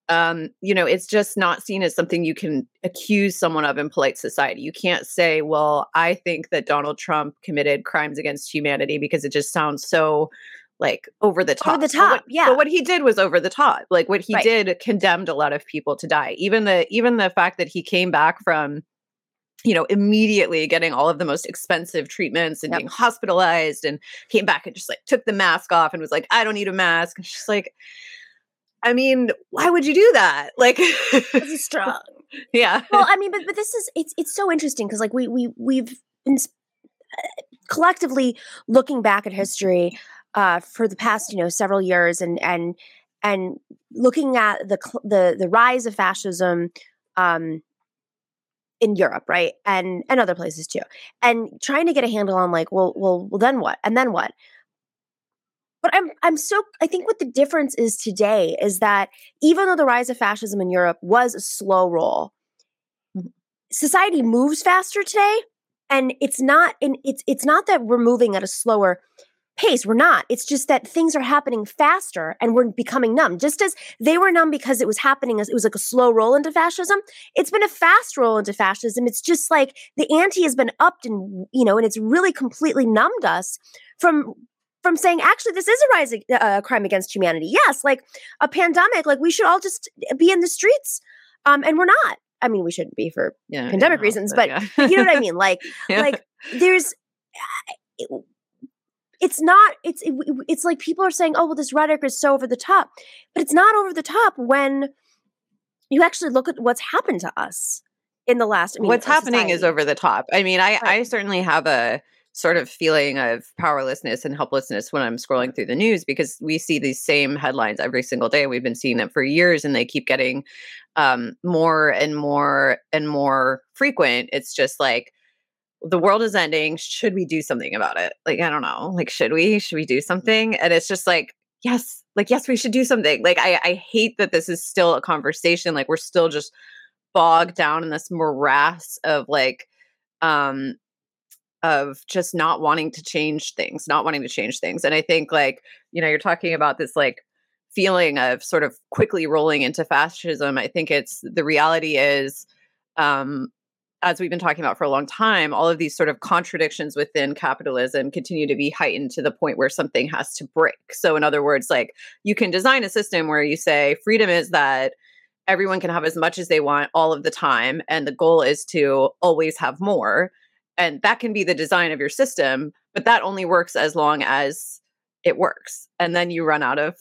um, you know, it's just not seen as something you can accuse someone of in polite society. You can't say, well, I think that Donald Trump committed crimes against humanity because it just sounds so like over the top. Over the top, but what, yeah. But what he did was over the top. Like what he right. did condemned a lot of people to die. Even the even the fact that he came back from you know, immediately getting all of the most expensive treatments and yep. being hospitalized and came back and just like took the mask off and was like, I don't need a mask. And she's like, I mean, why would you do that? Like this is strong. Yeah. Well, I mean, but but this is it's it's so interesting because like we we we've been collectively looking back at history uh, for the past you know several years and and and looking at the the the rise of fascism um, in Europe, right? And and other places too. And trying to get a handle on like, well, well, well then what? And then what? But I'm I'm so I think what the difference is today is that even though the rise of fascism in Europe was a slow roll, society moves faster today. And it's not and it's it's not that we're moving at a slower pace. We're not. It's just that things are happening faster and we're becoming numb. Just as they were numb because it was happening as it was like a slow roll into fascism, it's been a fast roll into fascism. It's just like the ante has been upped and you know, and it's really completely numbed us from from saying actually this is a rising uh, crime against humanity. Yes, like a pandemic, like we should all just be in the streets. Um and we're not. I mean, we shouldn't be for yeah, pandemic yeah, reasons, but, but you know what I mean? Like yeah. like there's it's not it's it, it's like people are saying oh well this rhetoric is so over the top but it's not over the top when you actually look at what's happened to us in the last I mean, what's happening society. is over the top i mean i right. i certainly have a sort of feeling of powerlessness and helplessness when i'm scrolling through the news because we see these same headlines every single day we've been seeing them for years and they keep getting um, more and more and more frequent it's just like the world is ending. Should we do something about it? Like, I don't know. Like, should we? Should we do something? And it's just like, yes, like, yes, we should do something. Like, I, I hate that this is still a conversation. Like, we're still just bogged down in this morass of like, um, of just not wanting to change things, not wanting to change things. And I think, like, you know, you're talking about this, like, feeling of sort of quickly rolling into fascism. I think it's the reality is, um, as we've been talking about for a long time, all of these sort of contradictions within capitalism continue to be heightened to the point where something has to break. So, in other words, like you can design a system where you say freedom is that everyone can have as much as they want all of the time, and the goal is to always have more. And that can be the design of your system, but that only works as long as it works. And then you run out of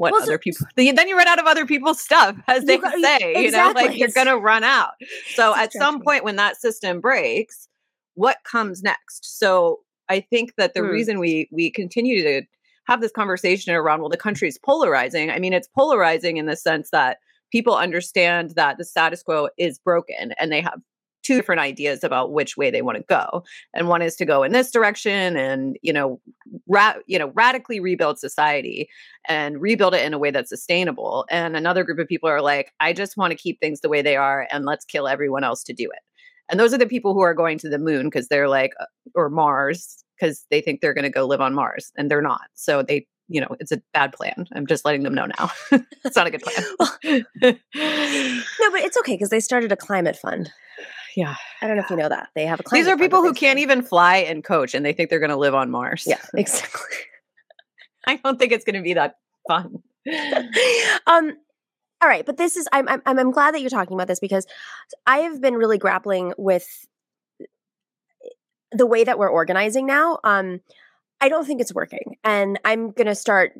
what well, other people then you run out of other people's stuff as they got, say exactly. you know like you're gonna run out so at some point when that system breaks what comes next so i think that the hmm. reason we we continue to have this conversation around well the country is polarizing i mean it's polarizing in the sense that people understand that the status quo is broken and they have two different ideas about which way they want to go and one is to go in this direction and you know ra- you know radically rebuild society and rebuild it in a way that's sustainable and another group of people are like i just want to keep things the way they are and let's kill everyone else to do it and those are the people who are going to the moon because they're like uh, or mars because they think they're going to go live on mars and they're not so they you know, it's a bad plan. I'm just letting them know now. it's not a good plan. no, but it's okay because they started a climate fund yeah. I don't know if you know that. They have a These are people who can't even fly and coach and they think they're going to live on Mars. Yeah, exactly. I don't think it's going to be that fun. um all right, but this is I'm, I'm I'm glad that you're talking about this because I have been really grappling with the way that we're organizing now. Um, I don't think it's working, and I'm going to start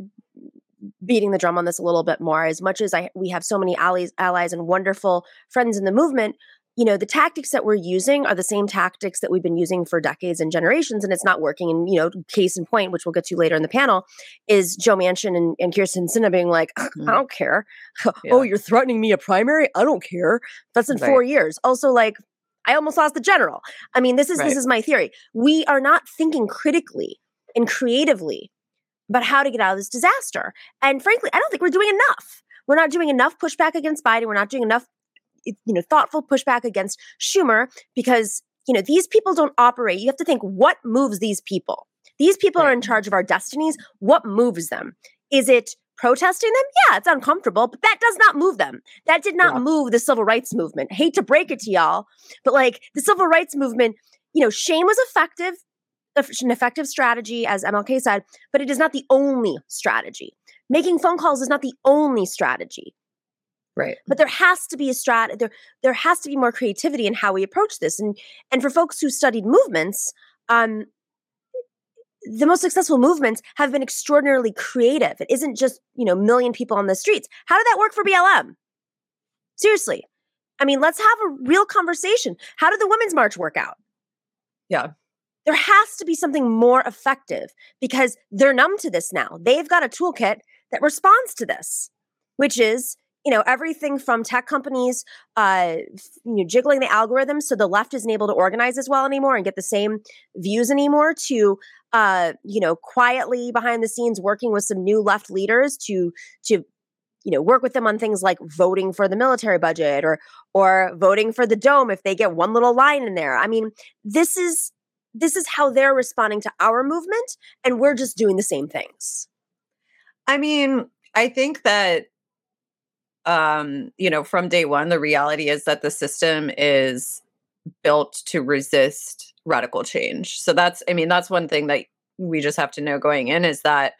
beating the drum on this a little bit more. As much as I we have so many allies, allies and wonderful friends in the movement, you know, the tactics that we're using are the same tactics that we've been using for decades and generations, and it's not working. And, you know, case in point, which we'll get to later in the panel, is Joe Manchin and, and Kyrsten Sinema being like, I mm. don't care. Yeah. oh, you're threatening me a primary? I don't care. That's in right. four years. Also, like, I almost lost the general. I mean, this is right. this is my theory. We are not thinking critically and creatively about how to get out of this disaster. And frankly, I don't think we're doing enough. We're not doing enough pushback against Biden. We're not doing enough you know thoughtful pushback against Schumer because you know these people don't operate. You have to think what moves these people. These people are in charge of our destinies. What moves them? Is it protesting them? Yeah, it's uncomfortable, but that does not move them. That did not yeah. move the civil rights movement. hate to break it to y'all, but like the civil rights movement, you know, shame was effective, an effective strategy, as MLK said, but it is not the only strategy. Making phone calls is not the only strategy. Right. But there has to be a strat there there has to be more creativity in how we approach this. And and for folks who studied movements, um the most successful movements have been extraordinarily creative. It isn't just, you know, million people on the streets. How did that work for BLM? Seriously. I mean, let's have a real conversation. How did the Women's March work out? Yeah. There has to be something more effective because they're numb to this now. They've got a toolkit that responds to this, which is you know everything from tech companies uh you know jiggling the algorithms so the left isn't able to organize as well anymore and get the same views anymore to uh you know quietly behind the scenes working with some new left leaders to to you know work with them on things like voting for the military budget or or voting for the dome if they get one little line in there. I mean this is this is how they're responding to our movement and we're just doing the same things. I mean i think that um, you know, from day one, the reality is that the system is built to resist radical change. So that's, I mean, that's one thing that we just have to know going in is that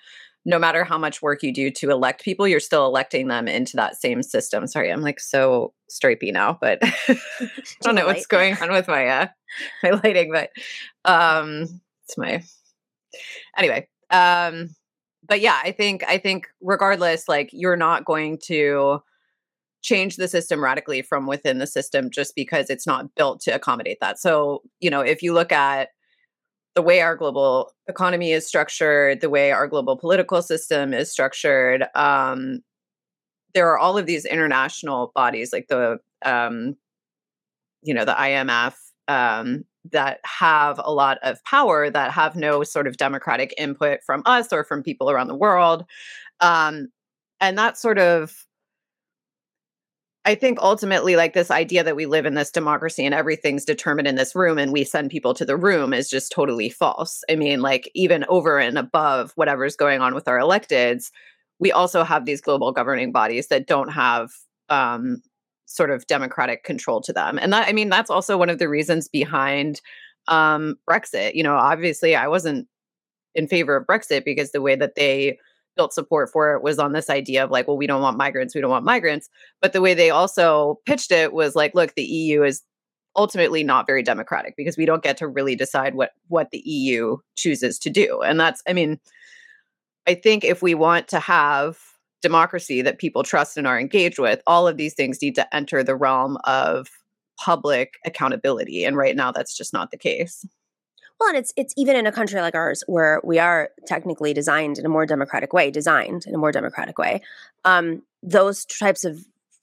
no matter how much work you do to elect people, you're still electing them into that same system. Sorry, I'm like so stripey now, but I don't know what's going on with my uh my lighting, but um it's my anyway. Um but yeah, I think I think regardless, like you're not going to change the system radically from within the system just because it's not built to accommodate that. So, you know, if you look at the way our global economy is structured, the way our global political system is structured, um, there are all of these international bodies like the, um, you know, the IMF um, that have a lot of power that have no sort of democratic input from us or from people around the world. Um, and that sort of I think ultimately, like this idea that we live in this democracy and everything's determined in this room and we send people to the room is just totally false. I mean, like, even over and above whatever's going on with our electeds, we also have these global governing bodies that don't have um, sort of democratic control to them. And that, I mean, that's also one of the reasons behind um, Brexit. You know, obviously, I wasn't in favor of Brexit because the way that they built support for it was on this idea of like, well, we don't want migrants, we don't want migrants. But the way they also pitched it was like, look, the EU is ultimately not very democratic because we don't get to really decide what what the EU chooses to do. And that's I mean, I think if we want to have democracy that people trust and are engaged with, all of these things need to enter the realm of public accountability. And right now that's just not the case. Well, and it's it's even in a country like ours where we are technically designed in a more democratic way, designed in a more democratic way. Um, those types of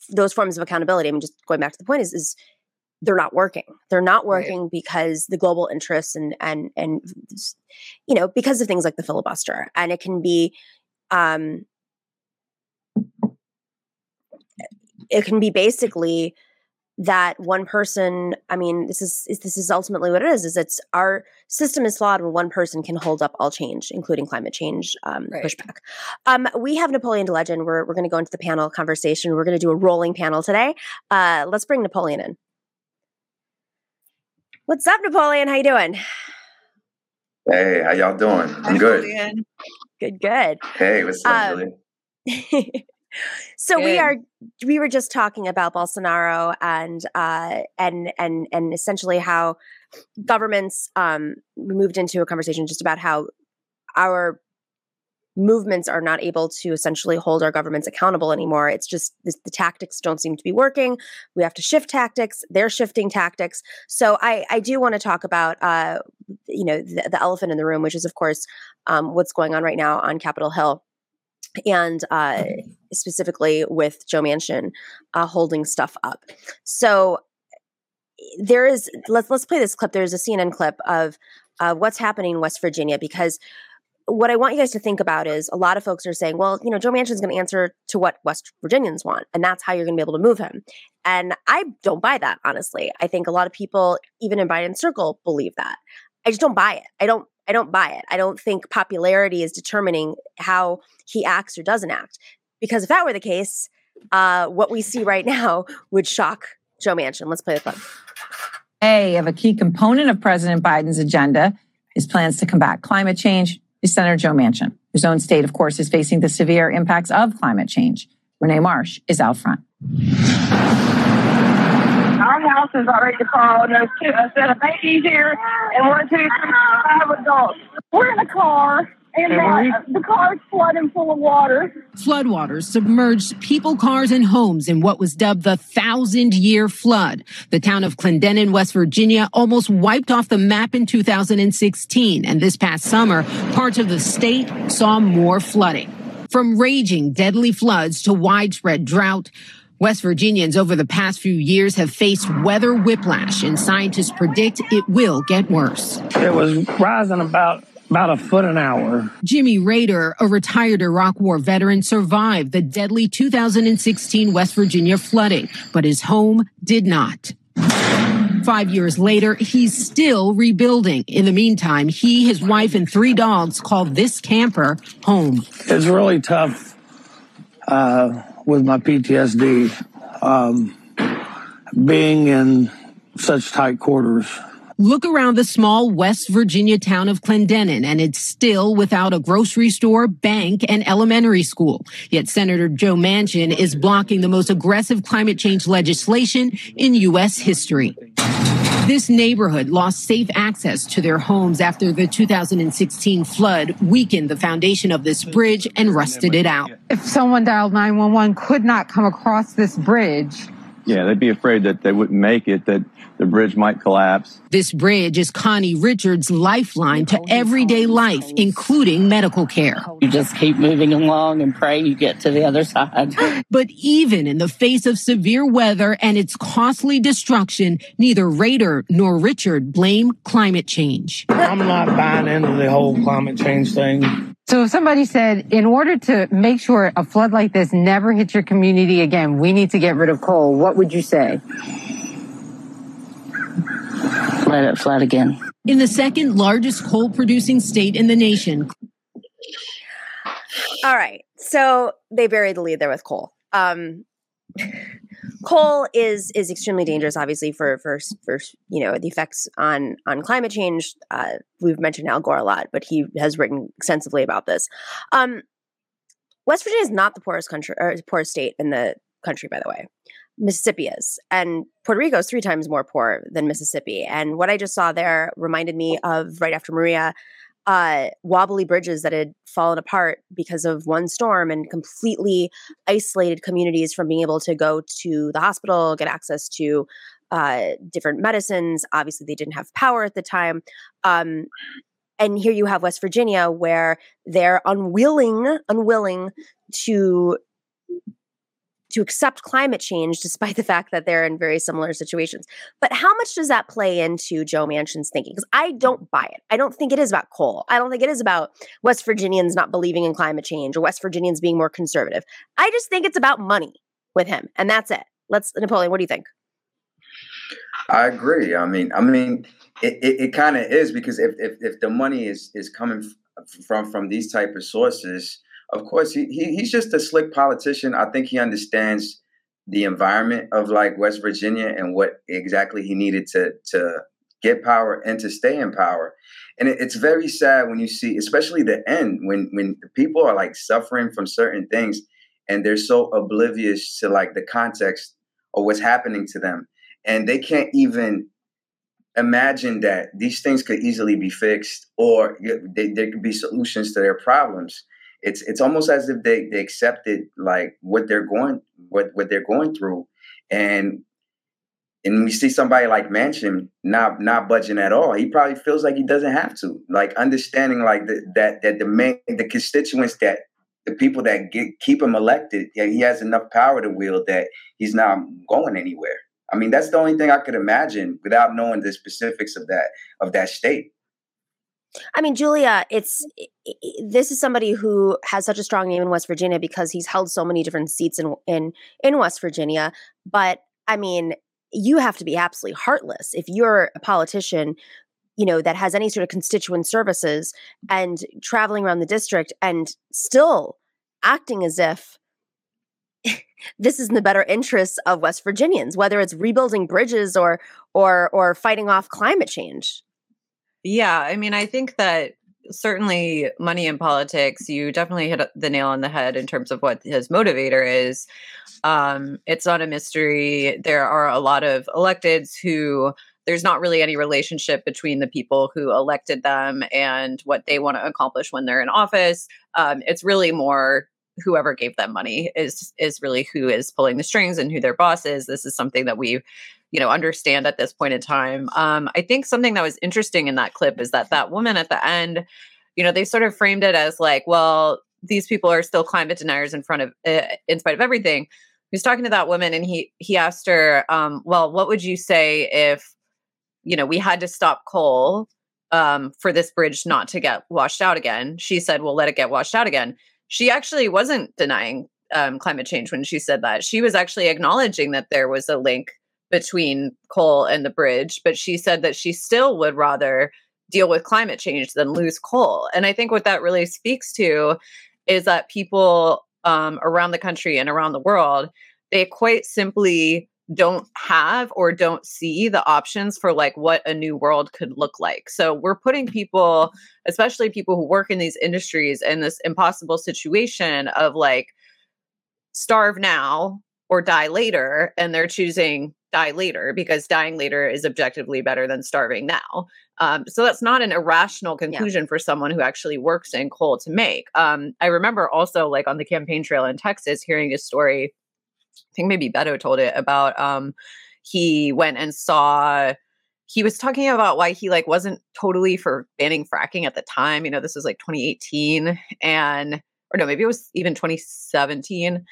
those forms of accountability. I mean, just going back to the point is is they're not working. They're not working right. because the global interests and and and you know because of things like the filibuster, and it can be. Um, it can be basically that one person i mean this is this is ultimately what it is is it's our system is flawed when one person can hold up all change including climate change um, right. pushback. Um, we have napoleon Da Legend we're, we're going to go into the panel conversation. We're going to do a rolling panel today. Uh, let's bring napoleon in. What's up napoleon? How you doing? Hey how y'all doing? I'm good. Good good. Hey what's up um, so Good. we are we were just talking about Bolsonaro and uh, and and and essentially how governments um, moved into a conversation just about how our movements are not able to essentially hold our governments accountable anymore. It's just the, the, tactics don't seem to be working. We have to shift tactics. They're shifting tactics. So I, I do want to talk about, uh, you know, the, the, elephant in the room, which is of course um, what's going on right now on Capitol Hill, and uh, specifically with Joe Manchin uh, holding stuff up. So there is let's let's play this clip. There's a CNN clip of uh, what's happening in West Virginia because what I want you guys to think about is a lot of folks are saying, well, you know, Joe Manchin is going to answer to what West Virginians want, and that's how you're going to be able to move him. And I don't buy that, honestly. I think a lot of people, even in Biden's circle, believe that. I just don't buy it. I don't. I don't buy it. I don't think popularity is determining how he acts or doesn't act. Because if that were the case, uh, what we see right now would shock Joe Manchin. Let's play the clip. A of a key component of President Biden's agenda is plans to combat climate change is Senator Joe Manchin, whose own state, of course, is facing the severe impacts of climate change. Rene Marsh is out front. Our house is already called. There's two, a set of babies here, and one, two, three, five adults. We're in a car and that, uh, the car's flooding full of water. Floodwaters submerged people, cars, and homes in what was dubbed the thousand year flood. The town of Clendenin, West Virginia, almost wiped off the map in 2016. And this past summer, parts of the state saw more flooding. From raging deadly floods to widespread drought, West Virginians over the past few years have faced weather whiplash, and scientists predict it will get worse. It was rising about about a foot an hour. Jimmy Rader, a retired Iraq War veteran, survived the deadly 2016 West Virginia flooding, but his home did not. Five years later, he's still rebuilding. In the meantime, he, his wife, and three dogs call this camper home. It's really tough uh, with my PTSD, um, being in such tight quarters. Look around the small West Virginia town of Clendenin, and it's still without a grocery store, bank, and elementary school. Yet Senator Joe Manchin is blocking the most aggressive climate change legislation in U.S. history. This neighborhood lost safe access to their homes after the 2016 flood weakened the foundation of this bridge and rusted it out. If someone dialed 911 could not come across this bridge, yeah, they'd be afraid that they wouldn't make it, that the bridge might collapse. This bridge is Connie Richards' lifeline to everyday life, including medical care. You just keep moving along and pray you get to the other side. But even in the face of severe weather and its costly destruction, neither Rader nor Richard blame climate change. I'm not buying into the whole climate change thing. So if somebody said, in order to make sure a flood like this never hits your community again, we need to get rid of coal, what would you say? Let it flood again. In the second largest coal producing state in the nation. All right. So they buried the lead there with coal. Um, coal is is extremely dangerous, obviously for for for you know the effects on on climate change. Uh, we've mentioned Al Gore a lot, but he has written extensively about this. Um, West Virginia is not the poorest country or poorest state in the country, by the way. Mississippi is, and Puerto Rico is three times more poor than Mississippi. And what I just saw there reminded me of right after Maria uh, wobbly bridges that had fallen apart because of one storm and completely isolated communities from being able to go to the hospital, get access to uh, different medicines. Obviously, they didn't have power at the time. Um, and here you have West Virginia, where they're unwilling, unwilling to to accept climate change despite the fact that they're in very similar situations. But how much does that play into Joe Manchin's thinking? Because I don't buy it. I don't think it is about coal. I don't think it is about West Virginians not believing in climate change or West Virginians being more conservative. I just think it's about money with him, and that's it. Let's Napoleon. What do you think? I agree. I mean, I mean, it, it, it kind of is because if, if if the money is is coming from from these type of sources, of course, he, he he's just a slick politician. I think he understands the environment of like West Virginia and what exactly he needed to to get power and to stay in power. And it, it's very sad when you see, especially the end, when when people are like suffering from certain things, and they're so oblivious to like the context of what's happening to them and they can't even imagine that these things could easily be fixed or they, there could be solutions to their problems it's it's almost as if they they accepted like what they're going what what they're going through and and we see somebody like Manchin not not budging at all. He probably feels like he doesn't have to. Like understanding like the, that that the main the constituents that the people that get keep him elected, yeah, he has enough power to wield that he's not going anywhere. I mean, that's the only thing I could imagine without knowing the specifics of that of that state. I mean, Julia, it's mm. this is somebody who has such a strong name in West Virginia because he's held so many different seats in in in West Virginia. But I mean, you have to be absolutely heartless if you're a politician you know that has any sort of constituent services and traveling around the district and still acting as if this is in the better interests of West Virginians, whether it's rebuilding bridges or or or fighting off climate change. Yeah, I mean, I think that certainly money in politics, you definitely hit the nail on the head in terms of what his motivator is. Um, it's not a mystery. There are a lot of electeds who there's not really any relationship between the people who elected them and what they want to accomplish when they're in office. Um, it's really more whoever gave them money is is really who is pulling the strings and who their boss is. This is something that we, you know, understand at this point in time. Um, I think something that was interesting in that clip is that that woman at the end, you know, they sort of framed it as like, well, these people are still climate deniers in front of, uh, in spite of everything. He was talking to that woman, and he he asked her, um, well, what would you say if, you know, we had to stop coal um, for this bridge not to get washed out again? She said, well, let it get washed out again she actually wasn't denying um, climate change when she said that. She was actually acknowledging that there was a link between coal and the bridge, but she said that she still would rather deal with climate change than lose coal. And I think what that really speaks to is that people um, around the country and around the world, they quite simply don't have or don't see the options for like what a new world could look like. So we're putting people, especially people who work in these industries, in this impossible situation of like starve now or die later. And they're choosing die later because dying later is objectively better than starving now. Um, so that's not an irrational conclusion yeah. for someone who actually works in coal to make. Um, I remember also, like on the campaign trail in Texas, hearing a story I think maybe Beto told it about um he went and saw he was talking about why he like wasn't totally for banning fracking at the time. You know, this was like 2018 and or no, maybe it was even 2017.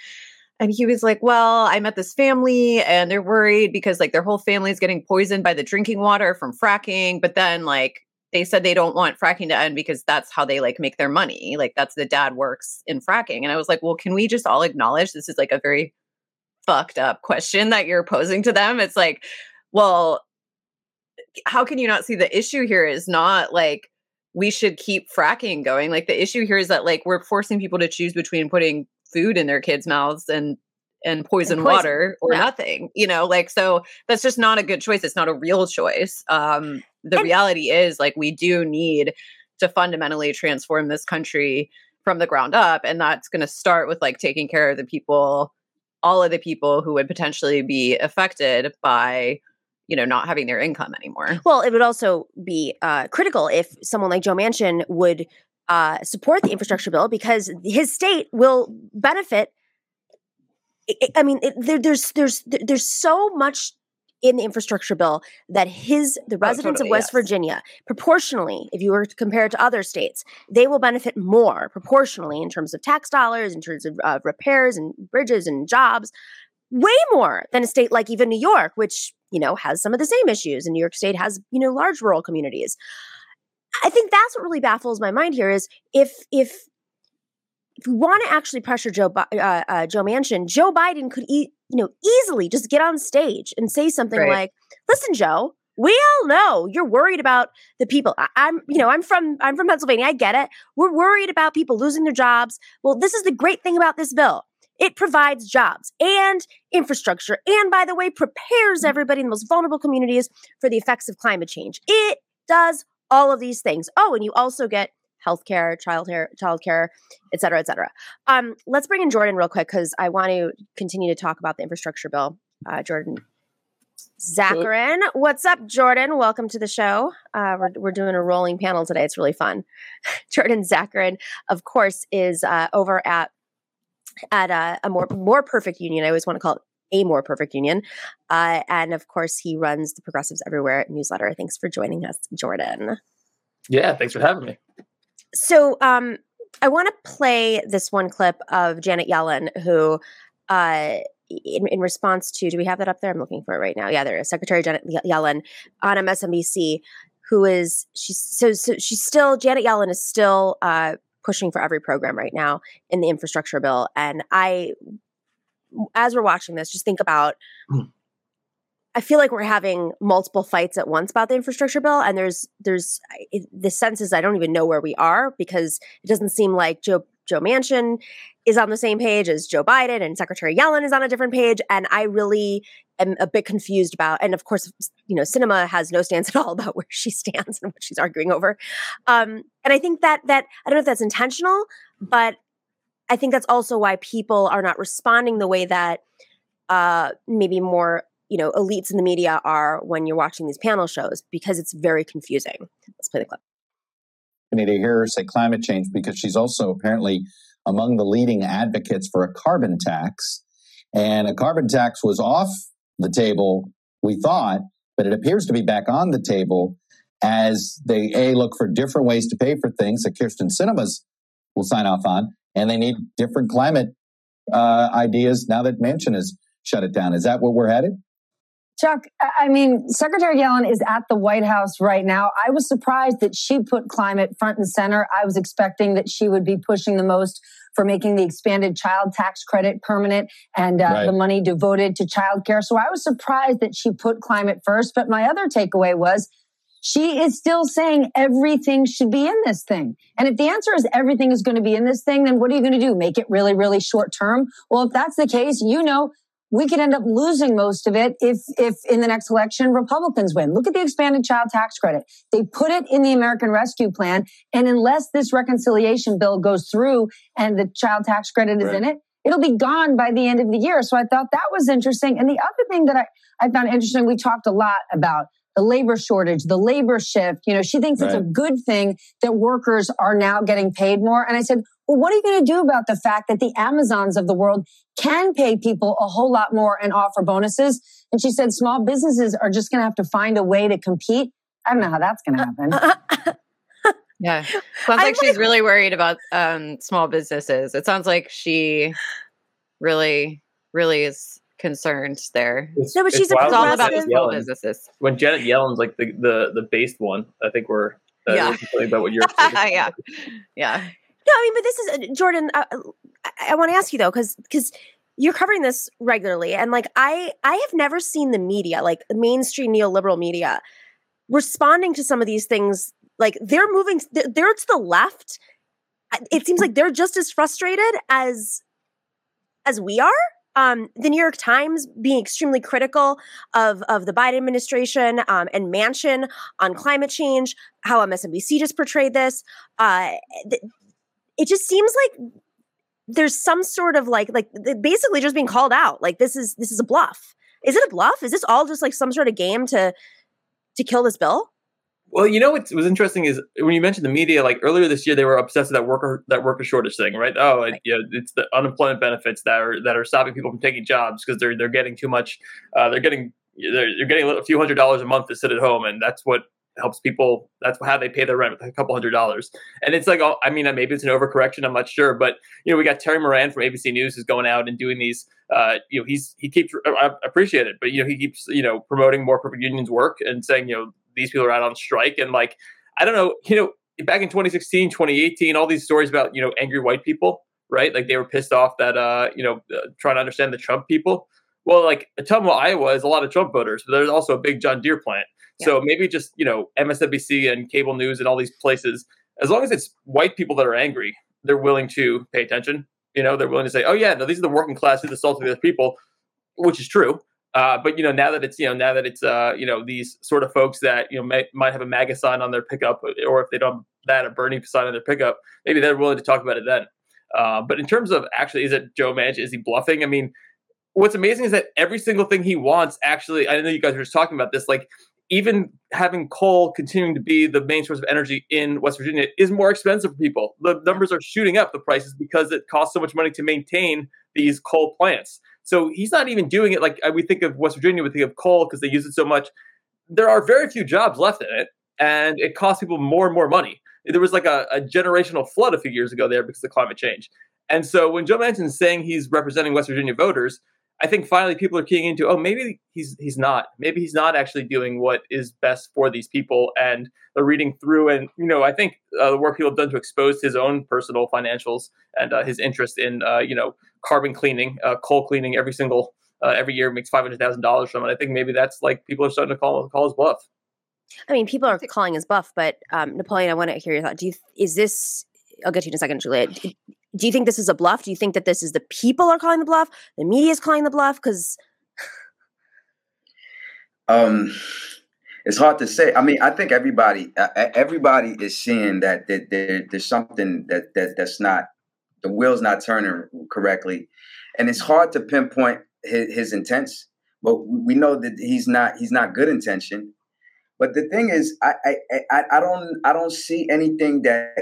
And he was like, Well, I met this family and they're worried because like their whole family is getting poisoned by the drinking water from fracking. But then like they said they don't want fracking to end because that's how they like make their money. Like that's the dad works in fracking. And I was like, Well, can we just all acknowledge this is like a very fucked up question that you're posing to them. It's like, well, eh, how can you not see the issue here is not like we should keep fracking going. Like the issue here is that like we're forcing people to choose between putting food in their kids' mouths and and poison, and poison. water or yeah. nothing. You know, like so that's just not a good choice. It's not a real choice. Um the and- reality is like we do need to fundamentally transform this country from the ground up and that's going to start with like taking care of the people all of the people who would potentially be affected by you know not having their income anymore well it would also be uh, critical if someone like joe manchin would uh, support the infrastructure bill because his state will benefit i mean it, there, there's there's there's so much in the infrastructure bill that his the residents oh, totally, of West yes. Virginia proportionally if you were to compare it to other states they will benefit more proportionally in terms of tax dollars in terms of uh, repairs and bridges and jobs way more than a state like even New York which you know has some of the same issues and New York state has you know large rural communities I think that's what really baffles my mind here is if if if we want to actually pressure Joe uh, uh, Joe Manchin, Joe Biden could e- you know easily just get on stage and say something right. like, "Listen, Joe, we all know you're worried about the people. I- I'm you know I'm from I'm from Pennsylvania. I get it. We're worried about people losing their jobs. Well, this is the great thing about this bill." It provides jobs and infrastructure, and by the way, prepares mm. everybody in the most vulnerable communities for the effects of climate change. It does all of these things. Oh, and you also get healthcare, childcare, childcare, et cetera, et cetera. Um, let's bring in Jordan real quick because I want to continue to talk about the infrastructure bill. Uh, Jordan Zakarin, what's up, Jordan? Welcome to the show. Uh, we're, we're doing a rolling panel today. It's really fun. Jordan Zakarin, of course, is uh, over at at a, a, more more perfect union. I always want to call it a more perfect union. Uh, and of course, he runs the Progressives Everywhere newsletter. Thanks for joining us, Jordan. Yeah, thanks for having me. So, um, I want to play this one clip of Janet Yellen, who, uh, in, in, response to, do we have that up there? I'm looking for it right now. Yeah, there is Secretary Janet Yellen on MSNBC, who is she's so so she's still Janet Yellen is still uh, pushing for every program right now in the infrastructure bill, and I as we're watching this, just think about. Mm. I feel like we're having multiple fights at once about the infrastructure bill, and there's there's it, the sense is I don't even know where we are because it doesn't seem like Joe Joe Manchin is on the same page as Joe Biden, and Secretary Yellen is on a different page, and I really am a bit confused about. And of course, you know, Sinema has no stance at all about where she stands and what she's arguing over. Um, and I think that that I don't know if that's intentional, but I think that's also why people are not responding the way that uh, maybe more you know elites in the media are when you're watching these panel shows because it's very confusing. Let's play the clip. Need To hear her say climate change because she's also apparently among the leading advocates for a carbon tax, and a carbon tax was off the table. We thought, but it appears to be back on the table as they a look for different ways to pay for things that Kyrsten Sinema's will sign off on, and they need different climate uh, ideas now that Manchin has shut it down. Is that where we're headed? Chuck, I mean, Secretary Yellen is at the White House right now. I was surprised that she put climate front and center. I was expecting that she would be pushing the most for making the expanded child tax credit permanent and uh, right. the money devoted to childcare. So I was surprised that she put climate first. But my other takeaway was she is still saying everything should be in this thing. And if the answer is everything is going to be in this thing, then what are you going to do? Make it really, really short term? Well, if that's the case, you know, we could end up losing most of it if, if in the next election Republicans win. Look at the expanded child tax credit. They put it in the American Rescue Plan. And unless this reconciliation bill goes through and the child tax credit is right. in it, it'll be gone by the end of the year. So I thought that was interesting. And the other thing that I, I found interesting, we talked a lot about the labor shortage, the labor shift. You know, she thinks right. it's a good thing that workers are now getting paid more. And I said, well, what are you going to do about the fact that the Amazons of the world can pay people a whole lot more and offer bonuses? And she said, small businesses are just going to have to find a way to compete. I don't know how that's going to happen. yeah. Sounds like I'm she's really worried about um, small businesses. It sounds like she really, really is concerned there. It's, no, but she's all about small businesses. When Janet Yellen's like the the the based one, I think we're uh, yeah. about what you're. yeah, yeah. No, I mean, but this is uh, Jordan. Uh, I, I want to ask you though, because because you're covering this regularly, and like I I have never seen the media, like mainstream neoliberal media, responding to some of these things. Like they're moving, they're, they're to the left. It seems like they're just as frustrated as as we are um, the New York Times being extremely critical of, of the Biden administration um, and Manchin on climate change, how MSNBC just portrayed this. Uh, th- it just seems like there's some sort of like like basically just being called out. Like this is this is a bluff. Is it a bluff? Is this all just like some sort of game to to kill this bill? Well, you know what was interesting is when you mentioned the media, like earlier this year, they were obsessed with that worker that worker shortage thing, right? Oh, right. yeah, it's the unemployment benefits that are that are stopping people from taking jobs because they're they're getting too much. Uh, they're getting they're, they're getting a few hundred dollars a month to sit at home, and that's what helps people. That's how they pay their rent with a couple hundred dollars. And it's like, oh, I mean, maybe it's an overcorrection. I'm not sure, but you know, we got Terry Moran from ABC News who's going out and doing these. Uh, you know, he's he keeps I appreciate it, but you know, he keeps you know promoting more perfect unions work and saying you know these people are out on strike and like I don't know, you know, back in 2016, 2018, all these stories about you know angry white people, right? Like they were pissed off that uh, you know uh, trying to understand the Trump people. Well, like Ottumwa, Iowa is a lot of Trump voters, but there's also a big John Deere plant. Yeah. So maybe just you know MSNBC and cable news and all these places, as long as it's white people that are angry, they're willing to pay attention. You know, they're willing to say, "Oh yeah, no, these are the working class, these are the people," which is true. Uh, but you know, now that it's you know now that it's uh, you know these sort of folks that you know may, might have a MAGA sign on their pickup, or if they don't that of Bernie sign on their pickup, maybe they're willing to talk about it then. Uh, but in terms of actually, is it Joe Manchin? Is he bluffing? I mean, what's amazing is that every single thing he wants actually, I know you guys were just talking about this, like even having coal continuing to be the main source of energy in West Virginia is more expensive for people. The numbers are shooting up, the prices, because it costs so much money to maintain these coal plants. So he's not even doing it like we think of West Virginia, we think of coal because they use it so much. There are very few jobs left in it, and it costs people more and more money. There was like a, a generational flood a few years ago there because of climate change. And so when Joe Manchin is saying he's representing West Virginia voters, I think finally people are keying into, oh, maybe he's he's not. Maybe he's not actually doing what is best for these people, and they're reading through. And you know, I think uh, the work people have done to expose his own personal financials and uh, his interest in, uh, you know, carbon cleaning, uh, coal cleaning every single uh, every year makes five hundred thousand dollars from it. I think maybe that's like people are starting to call call his bluff. I mean, people are calling his bluff, but um, Napoleon, I want to hear your thought. Do you is this? I'll get to you in a second, Julia do you think this is a bluff? Do you think that this is the people are calling the bluff? The media is calling the bluff? Because um, it's hard to say. I mean, I think everybody everybody is seeing that, that there, there's something that, that that's not the wheel's not turning correctly, and it's hard to pinpoint his, his intents. But we know that he's not he's not good intention. But the thing is, I I I, I don't I don't see anything that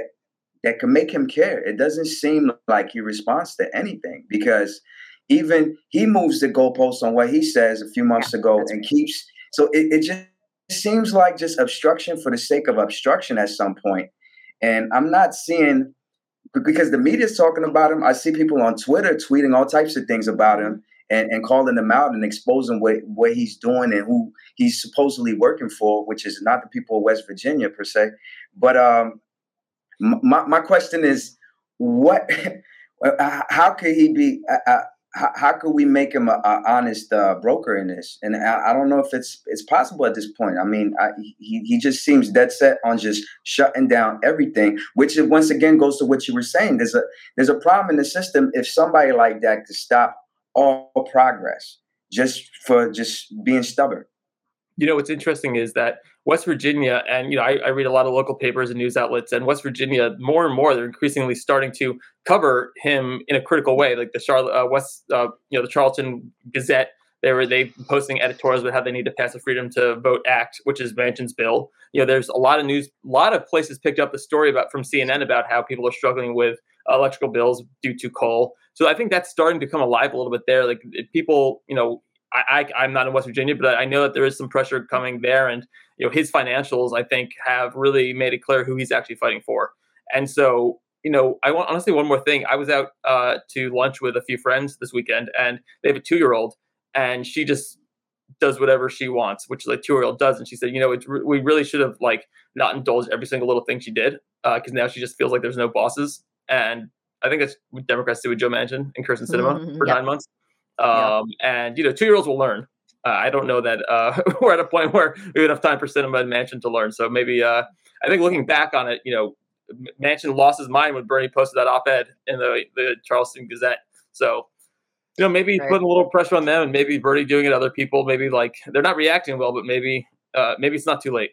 that can make him care. It doesn't seem like he responds to anything because even he moves the goalposts on what he says a few months ago and keeps. So it, it just seems like just obstruction for the sake of obstruction at some point. And I'm not seeing because the media's talking about him. I see people on Twitter tweeting all types of things about him and, and calling him out and exposing what, what he's doing and who he's supposedly working for, which is not the people of West Virginia per se. But um, my, my question is what how could he be uh, uh, how, how could we make him an honest uh, broker in this? And I, I, don't know if it's it's possible at this point. I mean I, he, he just seems dead set on just shutting down everything which once again goes to what you were saying. There's a there's a problem in the system if somebody like that could stop all progress just for just being stubborn. You know what's interesting is that West Virginia, and you know, I, I, read a lot of local papers and news outlets, and West Virginia, more and more, they're increasingly starting to cover him in a critical way. Like the Charlotte uh, West, uh, you know, the Charleston Gazette, they were they posting editorials about how they need to pass the Freedom to Vote Act, which is Manchin's bill. You know, there's a lot of news, a lot of places picked up the story about from CNN about how people are struggling with electrical bills due to coal. So I think that's starting to come alive a little bit there. Like people, you know, I, I am not in West Virginia, but I know that there is some pressure coming there, and you know his financials I think have really made it clear who he's actually fighting for. And so you know, I want honestly one more thing. I was out uh, to lunch with a few friends this weekend, and they have a two year old, and she just does whatever she wants, which a two year old does. And she said, you know, it's re- we really should have like not indulged every single little thing she did because uh, now she just feels like there's no bosses. And I think that's what Democrats do with Joe Manchin and Kyrsten Sinema mm-hmm, for nine months. Um, yeah. And you know, two year olds will learn. Uh, I don't know that uh, we're at a point where we have enough time for Sinema and Manchin to learn. So maybe uh, I think looking back on it, you know, Manchin lost his mind when Bernie posted that op-ed in the the Charleston Gazette. So you know, maybe right. putting a little pressure on them, and maybe Bernie doing it. Other people, maybe like they're not reacting well, but maybe uh, maybe it's not too late.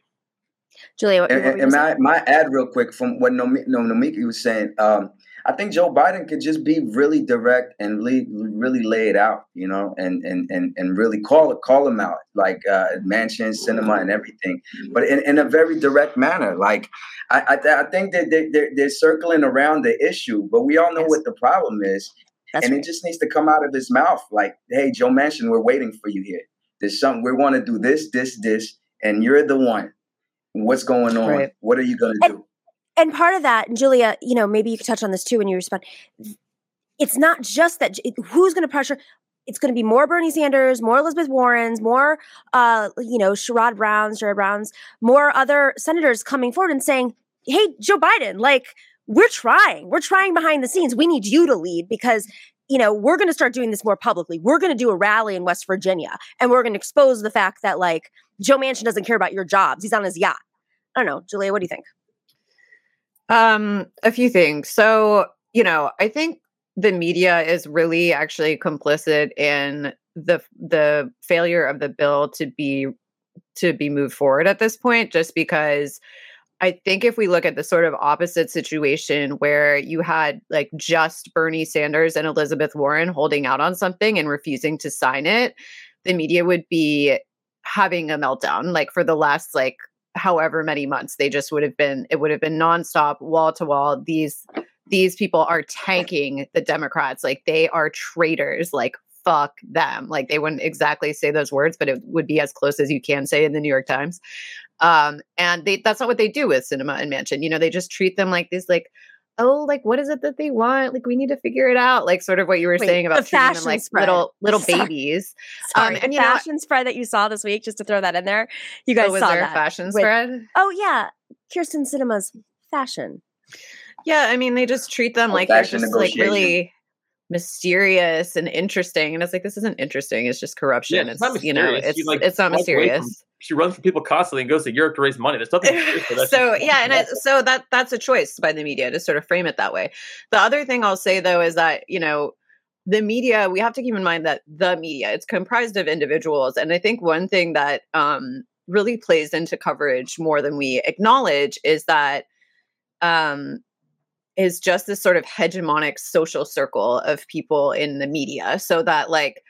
Julia, what, and, what and my, my ad real quick from what no no Nomiki was saying. Um, I think Joe Biden could just be really direct and really, really lay it out, you know, and and and and really call it, call him out, like uh, Manchin, Sinema, and everything, but in, in a very direct manner. Like I, I, I think that they, they're, they're circling around the issue, but we all know yes. what the problem is, That's and right. it just needs to come out of his mouth. Like, hey, Joe Manchin, we're waiting for you here. There's something we want to do. This, this, this, and you're the one. What's going on? Right. What are you going to do? And part of that, Julia, you know, maybe you could touch on this too when you respond. It's not just that who's going to pressure. It's going to be more Bernie Sanders, more Elizabeth Warrens, more, uh, you know, Sherrod Browns, Sherrod Browns, more other senators coming forward and saying, "Hey, Joe Biden, like we're trying, we're trying behind the scenes. We need you to lead because." You know, we're going to start doing this more publicly. We're going to do a rally in West Virginia and we're going to expose the fact that, like, Joe Manchin doesn't care about your jobs. He's on his yacht. I don't know. Julia, what do you think? Um, a few things. So, you know, I think the media is really actually complicit in the the failure of the bill to be to be moved forward at this point just because I think if we look at the sort of opposite situation where you had like just Bernie Sanders and Elizabeth Warren holding out on something and refusing to sign it, the media would be having a meltdown like for the last like however many months. They just would have been it would have been nonstop, wall to wall. These these people are tanking the Democrats. Like they are traitors. Like fuck them. Like they wouldn't exactly say those words, but it would be as close as you can say in the New York Times. Um, and they that's not what they do with Sinema and Manchin. You know, they just treat them like these like oh, like what is it that they want? Like we need to figure it out. Like sort of what you were Wait, saying about the treating them like spread. little little Sorry. babies. Sorry, um, and the fashion know, spread that you saw this week, just to throw that in there. You guys oh, was saw there that a fashion with, spread? Oh yeah, Kyrsten Sinema's fashion. Yeah, I mean they just treat them oh, like they're just like really mysterious and interesting. And it's like this isn't interesting. It's just corruption. Yeah, it's, it's you know, it's like, it's not mysterious. She runs for people constantly and goes to Europe to raise money. There's nothing. so yeah, and so that that's a choice by the media to sort of frame it that way. The other thing I'll say though is that you know the media we have to keep in mind that the media it's comprised of individuals, and I think one thing that um, really plays into coverage more than we acknowledge is that um, is just this sort of hegemonic social circle of people in the media so that like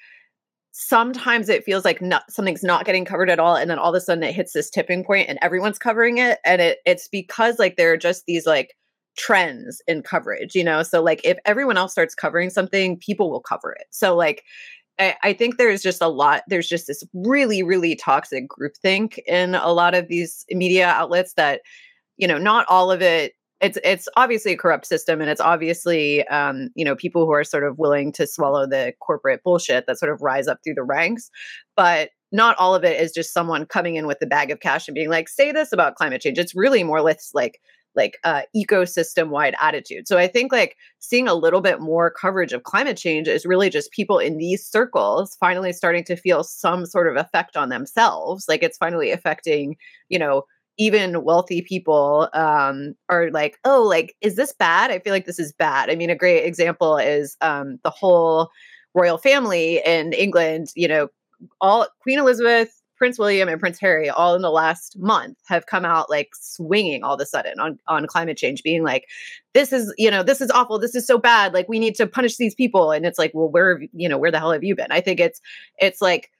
sometimes it feels like not, something's not getting covered at all and then all of a sudden it hits this tipping point and everyone's covering it and it it's because like there are just these like trends in coverage you know? So like if everyone else starts covering something people will cover it. So like I, I think there's just a lot there's just this really really toxic groupthink in a lot of these media outlets that you know not all of it it's it's obviously a corrupt system and it's obviously um, you know people who are sort of willing to swallow the corporate bullshit that sort of rise up through the ranks. But not all of it is just someone coming in with a bag of cash and being like say this about climate change. It's really more or like like uh, ecosystem wide attitude. So i think like seeing a little bit more coverage of climate change is really just people in these circles finally starting to feel some sort of effect on themselves. Like it's finally affecting you know even wealthy people um, are like, oh, like, is this bad? I feel like this is bad. I mean, a great example is um, the whole royal family in England, you know, all Queen Elizabeth, Prince William, and Prince Harry, all in the last month, have come out like swinging all of a sudden on, on climate change, being like, this is, you know, this is awful. This is so bad. Like, we need to punish these people. And it's like, well, where, you know, where the hell have you been? I think it's, it's like,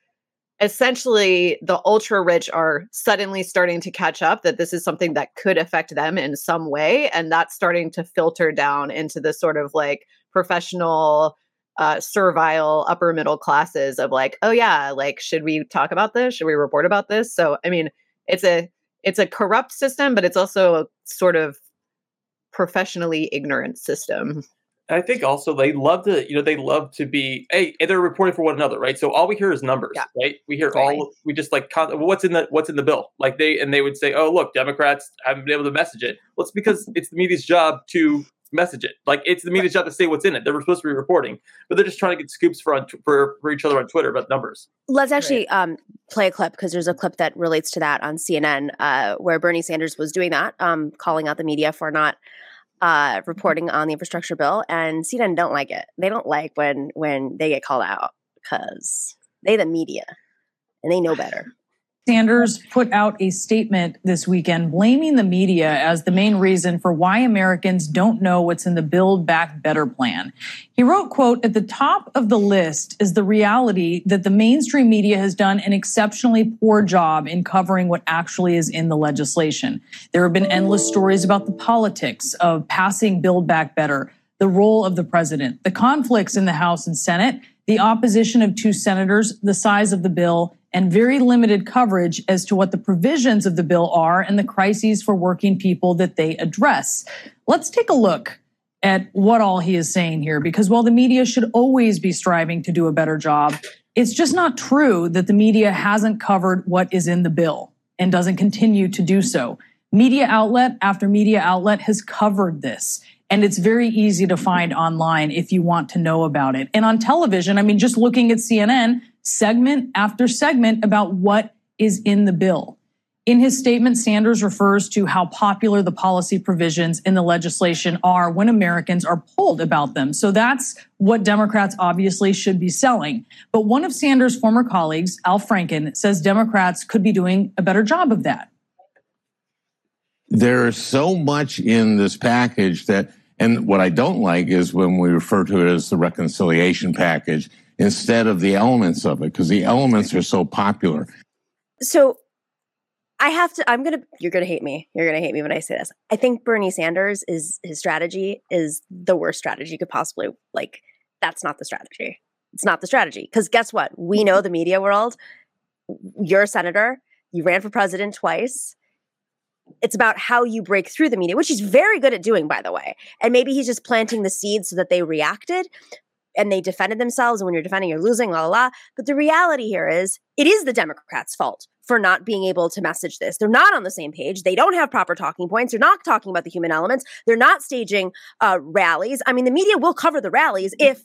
essentially the ultra rich are suddenly starting to catch up that this is something that could affect them in some way and that's starting to filter down into the sort of like professional uh, servile upper middle classes of like oh yeah like should we talk about this? Should we report about this? So i mean it's a it's a corrupt system but it's also a sort of professionally ignorant system I think also they love to, you know, they love to be, hey, they're reporting for one another, right? So all we hear is numbers, yeah. right? We hear right. all, we just like, what's in the, what's in the bill? Like they, and they would say, oh, look, Democrats haven't been able to message it. Well, it's because it's the media's job to message it. Like it's the media's job to say what's in it. They're supposed to be reporting, but they're just trying to get scoops for on, for, for each other on Twitter about numbers. Let's actually right. um, play a clip because there's a clip that relates to that on CNN uh, where Bernie Sanders was doing that, um, calling out the media for not uh, reporting on the infrastructure bill, and CNN don't like it. They don't like when when they get called out because they the media and they know better. Sanders put out a statement this weekend blaming the media as the main reason for why Americans don't know what's in the Build Back Better plan. He wrote, quote, at the top of the list is the reality that the mainstream media has done an exceptionally poor job in covering what actually is in the legislation. There have been endless stories about the politics of passing Build Back Better, the role of the president, the conflicts in the House and Senate, the opposition of two senators, the size of the bill, and very limited coverage as to what the provisions of the bill are and the crises for working people that they address. Let's take a look at what all he is saying here, because while the media should always be striving to do a better job, it's just not true that the media hasn't covered what is in the bill and doesn't continue to do so. Media outlet after media outlet has covered this. And it's very easy to find online if you want to know about it. And on television, I mean, just looking at CNN, segment after segment about what is in the bill. In his statement, Sanders refers to how popular the policy provisions in the legislation are when Americans are polled about them. So that's what Democrats obviously should be selling. But one of Sanders' former colleagues, Al Franken, says Democrats could be doing a better job of that. there's so much in this package that, and what I don't like is when we refer to it as the reconciliation package instead of the elements of it, because the elements are so popular. So I have to, I'm going to, you're going to hate me. You're going to hate me when I say this. I think Bernie Sanders is, his strategy is the worst strategy you could possibly, like, that's not the strategy. It's not the strategy. Because guess what? We know the media world. You're a senator. You ran for president twice. It's about how you break through the media, which he's very good at doing, by the way. And maybe he's just planting the seeds so that they reacted and they defended themselves. And when you're defending, you're losing, la la la. But the reality here is it is the Democrats' fault for not being able to message this. They're not on the same page. They don't have proper talking points. They're not talking about the human elements. They're not staging uh, rallies. I mean, the media will cover the rallies if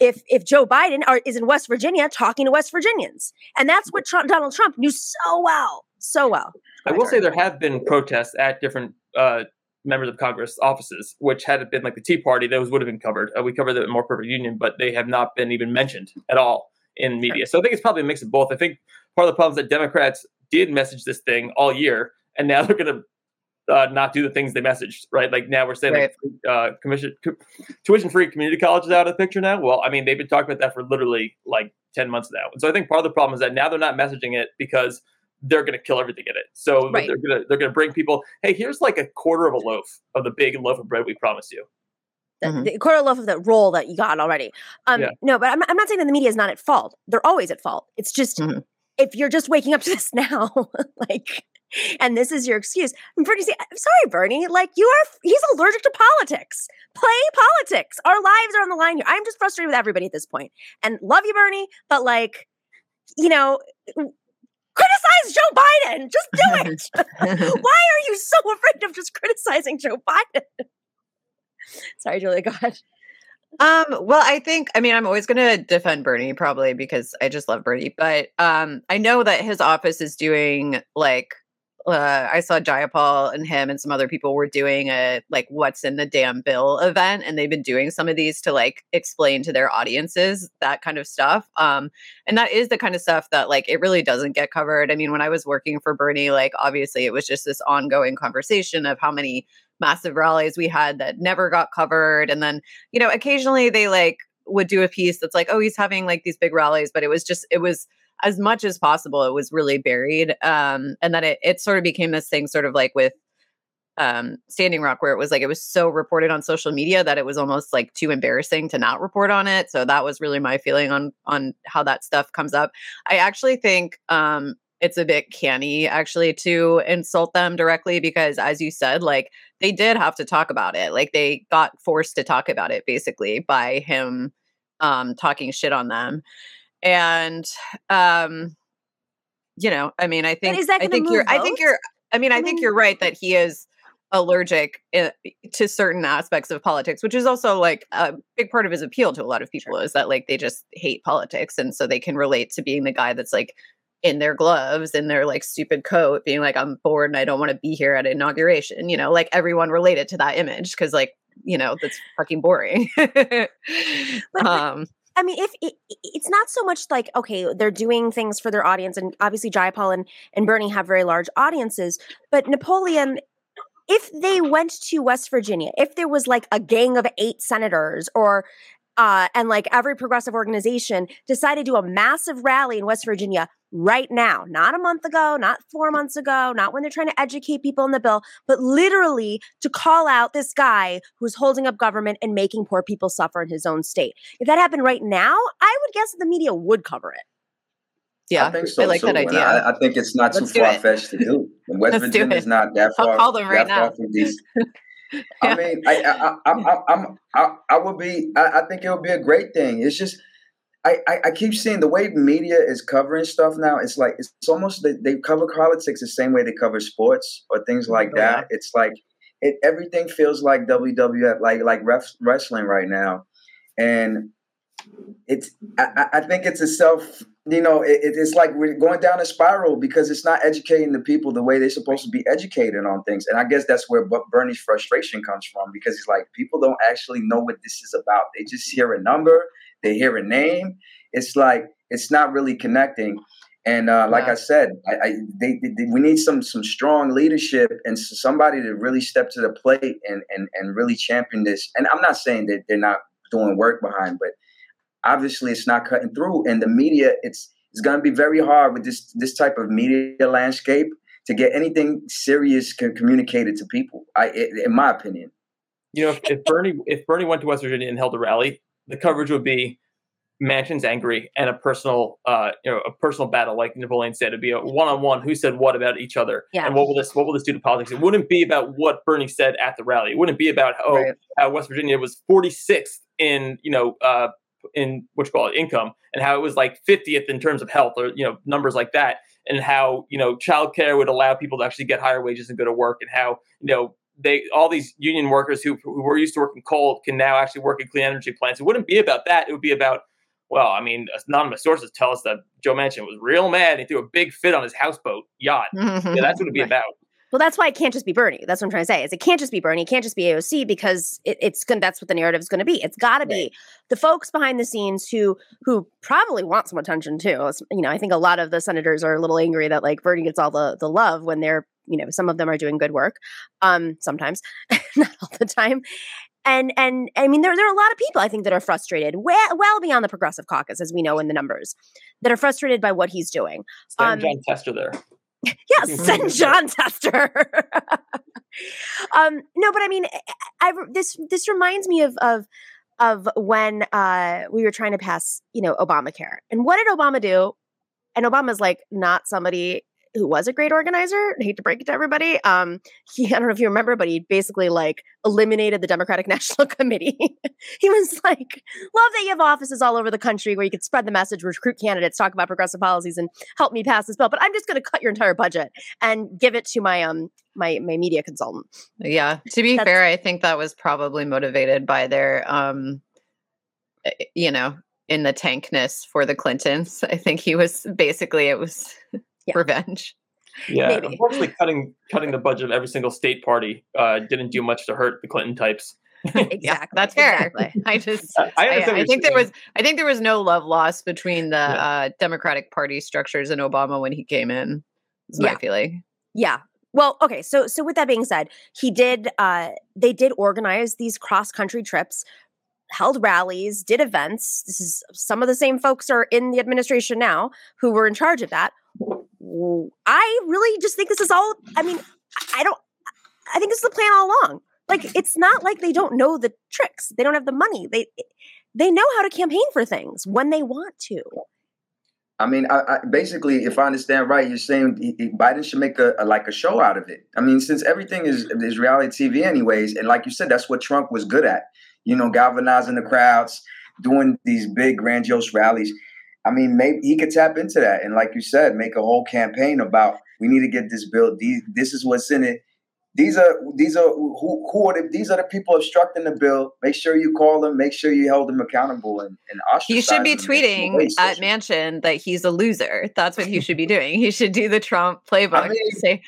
if if Joe Biden are, is in West Virginia talking to West Virginians, and that's what Trump, Donald Trump knew so well, so well. I will say there have been protests at different uh, members of Congress offices, which had it been like the Tea Party, those would have been covered. Uh, we covered the More Perfect Union, but they have not been even mentioned at all in media. So I think it's probably a mix of both. I think part of the problem is that Democrats did message this thing all year, and now they're going to uh, not do the things they messaged, right? Like now we're saying right. like uh, commission co- tuition free community colleges out of the picture now. Well, I mean they've been talking about that for literally like ten months now, and so I think part of the problem is that now they're not messaging it because they're going to kill everything in it. So right. they're going to they're going to bring people. Hey, here's like a quarter of a loaf of the big loaf of bread we promised you. The, mm-hmm. the quarter loaf of that roll that you got already. Um, yeah. No, but I'm, I'm not saying that the media is not at fault. They're always at fault. It's just mm-hmm. if you're just waking up to this now, like and this is your excuse. And Bernie, say, I'm sorry, Bernie. Like you are, he's allergic to politics. Play politics. Our lives are on the line here. I'm just frustrated with everybody at this point. And love you, Bernie, but like, you know, criticize Joe Biden. Just do it. Why are you so afraid of just criticizing Joe Biden? sorry, Julia. Go ahead. Um, well, I think I mean I'm always gonna defend Bernie probably because I just love Bernie, but um I know that his office is doing like uh, I saw Jayapal and him and some other people were doing a like what's in the damn bill event, and they've been doing some of these to like explain to their audiences that kind of stuff. Um, and that is the kind of stuff that like it really doesn't get covered. I mean, when I was working for Bernie, like obviously it was just this ongoing conversation of how many massive rallies we had that never got covered, and then you know occasionally they like would do a piece that's like, oh, he's having like these big rallies, but it was just it was as much as possible, it was really buried. Um, and then it, it sort of became this thing, sort of like with um, Standing Rock, where it was like it was so reported on social media that it was almost like too embarrassing to not report on it. So that was really my feeling on on how that stuff comes up. I actually think um, it's a bit canny actually to insult them directly because, as you said, like they did have to talk about it. Like they got forced to talk about it basically by him um, talking shit on them and um you know i mean i think i think you're votes? i think you're i mean i, I think you're right that he is allergic eh, to certain aspects of politics which is also like a big part of his appeal to a lot of people sure. is that like they just hate politics and so they can relate to being the guy that's like in their gloves in their like stupid coat being like i'm bored and i don't want to be here at inauguration you know like everyone related to that image because like you know that's fucking boring um I mean, if it, it's not so much like okay, they're doing things for their audience, and obviously Jayapal and, and Bernie have very large audiences, but Napoleon, if they went to West Virginia, if there was like a gang of eight senators or uh, and like every progressive organization decided to do a massive rally in West Virginia right now, not a month ago, not four months ago, not when they're trying to educate people in the bill, but literally to call out this guy who's holding up government and making poor people suffer in his own state. If that happened right now, I would guess the media would cover it. Yeah, I think so. I like too. that idea. I, I, think it's not Let's too far fetched to do. And West Virginia is not that far. I'll call them right now. I mean, I, I, I, I'm, I, I would be. I, I think it would be a great thing. It's just, I, I, I keep seeing the way media is covering stuff now. It's like it's almost they, they cover politics the same way they cover sports or things like that. It's like it everything feels like WWF, like like ref, wrestling right now, and it's. I, I think it's a self you know, it, it's like we're going down a spiral because it's not educating the people the way they're supposed to be educated on things. And I guess that's where Bernie's frustration comes from because he's like, people don't actually know what this is about. They just hear a number, they hear a name. It's like, it's not really connecting. And uh, like yeah. I said, I, I they, they, we need some some strong leadership and somebody to really step to the plate and and and really champion this. And I'm not saying that they're not doing work behind, but obviously it's not cutting through. And the media, it's it's going to be very hard with this this type of media landscape to get anything serious communicated to people. I, in my opinion. You know, if, if Bernie if Bernie went to West Virginia and held a rally, the coverage would be Manchin's angry and a personal, uh, you know, a personal battle, like Napoleon said. It'd be a one-on-one. Who said what about each other? Yeah. And what will this, what will this do to politics? It wouldn't be about what Bernie said at the rally. It wouldn't be about oh, right. how West Virginia was 46th in, you know, uh, in what you call it, income, and how it was like 50th in terms of health, or you know, numbers like that, and how you know, childcare would allow people to actually get higher wages and go to work, and how you know they all these union workers who who were used to working coal can now actually work in clean energy plants. It wouldn't be about that. It would be about well, I mean, anonymous sources tell us that Joe Manchin was real mad. He threw a big fit on his houseboat yacht. yeah, that's what it'd be about. Well, that's why it can't just be Bernie. That's what I'm trying to say. Is it can't just be Bernie. It can't just be AOC because it, it's going. That's what the narrative is going to be. It's got to right. be the folks behind the scenes who who probably want some attention too. It's, you know, I think a lot of the senators are a little angry that like Bernie gets all the the love when they're you know some of them are doing good work. Um, sometimes, not all the time, and and I mean there there are a lot of people I think that are frustrated well well beyond the progressive caucus as we know in the numbers that are frustrated by what he's doing. Send um, Jon Tester there. yeah, send Jon Tester. um, no, but I mean, I, this this reminds me of of of when uh, we were trying to pass, you know, Obamacare, and what did Obama do? And Obama's like not somebody who was a great organizer. I hate to break it to everybody. Um, he, I don't know if you remember, but he basically like eliminated the Democratic National Committee. he was like, love that you have offices all over the country where you could spread the message, recruit candidates, talk about progressive policies, and help me pass this bill. But I'm just going to cut your entire budget and give it to my um my my media consultant. Yeah. To be fair, I think that was probably motivated by their um eh, you know in the tankness for the Clintons. I think he was basically it was yeah. revenge. Yeah, Maybe. unfortunately, cutting cutting the budget of every single state party uh, didn't do much to hurt the Clinton types. exactly. yeah, that's fair. Exactly. I just, I, I, I think there was, I think there was no love lost between the yeah. uh, Democratic Party structures and Obama when he came in. Is my yeah. feeling. Yeah. Well, okay. So, so with that being said, he did. Uh, they did organize these cross country trips held rallies, did events. This is some of the same folks are in the administration now who were in charge of that. I really just think this is all. I mean, I don't. I think this is the plan all along. Like, it's not like they don't know the tricks. They don't have the money. They they know how to campaign for things when they want to. I mean, I, I, basically, if I understand right, you're saying he, he, Biden should make a, a, like a show out of it. I mean, since everything is is reality TV, anyways, and like you said, that's what Trump was good at. You know, galvanizing the crowds, doing these big grandiose rallies. I mean, maybe he could tap into that and, like you said, make a whole campaign about we need to get this bill. These, this is what's in it. These are these are who who are the, these are the people obstructing the bill. Make sure you call them. Make sure you hold them accountable and, and He should be tweeting at Manchin that he's a loser. That's what he should be doing. He should do the Trump playbook. I mean, say,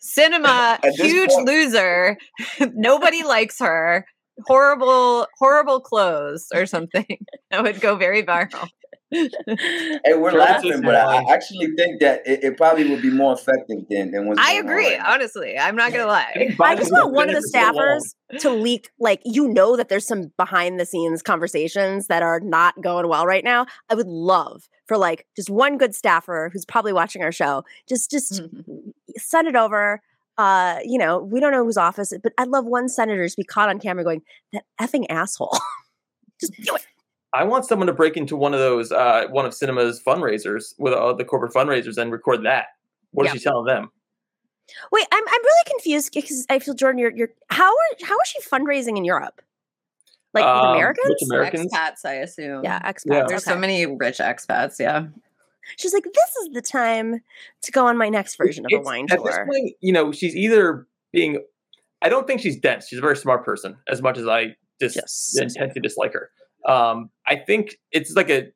Sinema, huge point, loser. Nobody likes her horrible horrible clothes or something that would go very viral hey, we're laughing, but I, I actually think that it, it, probably would be more effective than than what's I agree. Right honestly, I'm not gonna lie. I just want one of the staffers to leak, like you know, that there's some behind the scenes conversations that are not going well right now. I would love for like just one good staffer who's probably watching our show, just just mm-hmm. send it over uh, you know, we don't know whose office, but I'd love one senator to be caught on camera going, that effing asshole. Just do it. I want someone to break into one of those, uh, one of Sinema's fundraisers with uh, the corporate fundraisers and record that. What What is she telling them? Wait, I'm I'm really confused because I feel Jordan, you're you're how are how is she fundraising in Europe? Like um, Americans? Americans? Expats, I assume. Yeah, expats. Yeah. There's okay. so many rich expats. Yeah. She's like, this is the time to go on my next version of a wine tour. Point, you know, she's either being, I don't think she's dense. She's a very smart person, as much as I just yes. intensely dislike her. Um, I think it's like a,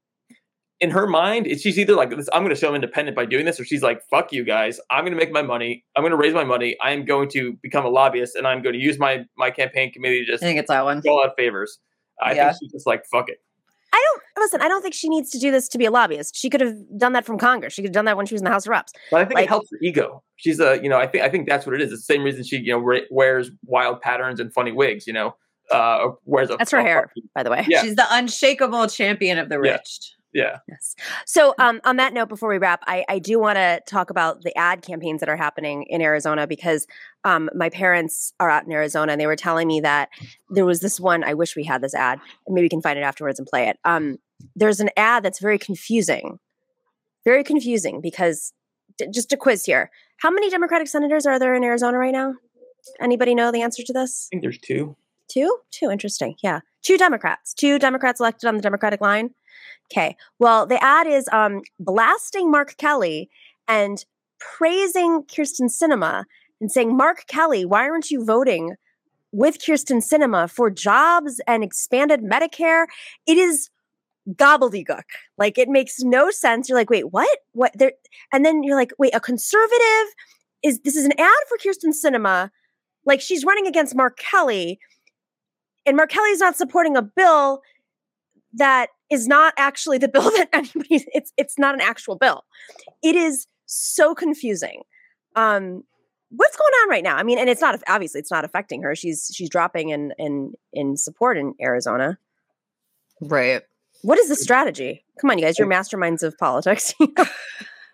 in her mind, she's either like, I'm going to show I'm independent by doing this, or she's like, fuck you guys. I'm going to make my money. I'm going to raise my money. I am going to become a lobbyist, and I'm going to use my my campaign committee to just I think it's that one. Fill out favors. I yeah. think she's just like, fuck it. I don't listen. I don't think she needs to do this to be a lobbyist. She could have done that from Congress. She could have done that when she was in the House of Reps. But I think Like- it helps her ego. She's a, you know, I think I think that's what it is. It's the same reason she, you know, re- wears wild patterns and funny wigs. You know, uh, wears a. That's her a- hair, by the way. Yeah. She's the unshakable champion of the Yeah. rich. Yeah. Yes. So, um, on that note, before we wrap, I, I do want to talk about the ad campaigns that are happening in Arizona because um, my parents are out in Arizona and they were telling me that there was this one. I wish we had this ad. Maybe we can find it afterwards and play it. Um, there's an ad that's very confusing, very confusing because d- just a quiz here. How many Democratic senators are there in Arizona right now? Anybody know the answer to this? I think there's two. Two? Two. Interesting. Yeah. Two Democrats. Two Democrats elected on the Democratic line. Okay. Well, the ad is um, blasting Mark Kelly and praising Kyrsten Sinema and saying, Mark Kelly, why aren't you voting with Kyrsten Sinema for jobs and expanded Medicare? It is gobbledygook. Like it makes no sense. You're like, wait, what? What? There? And then you're like, wait, a conservative is this is an ad for Kyrsten Sinema? Like she's running against Mark Kelly, and Mark Kelly's not supporting a bill that is not actually the bill that anybody. It's it's not an actual bill. It is so confusing. Um, what's going on right now? I mean, and it's not obviously it's not affecting her. She's she's dropping in in in support in Arizona. Right. What is the strategy? Come on, you guys, you're masterminds of politics.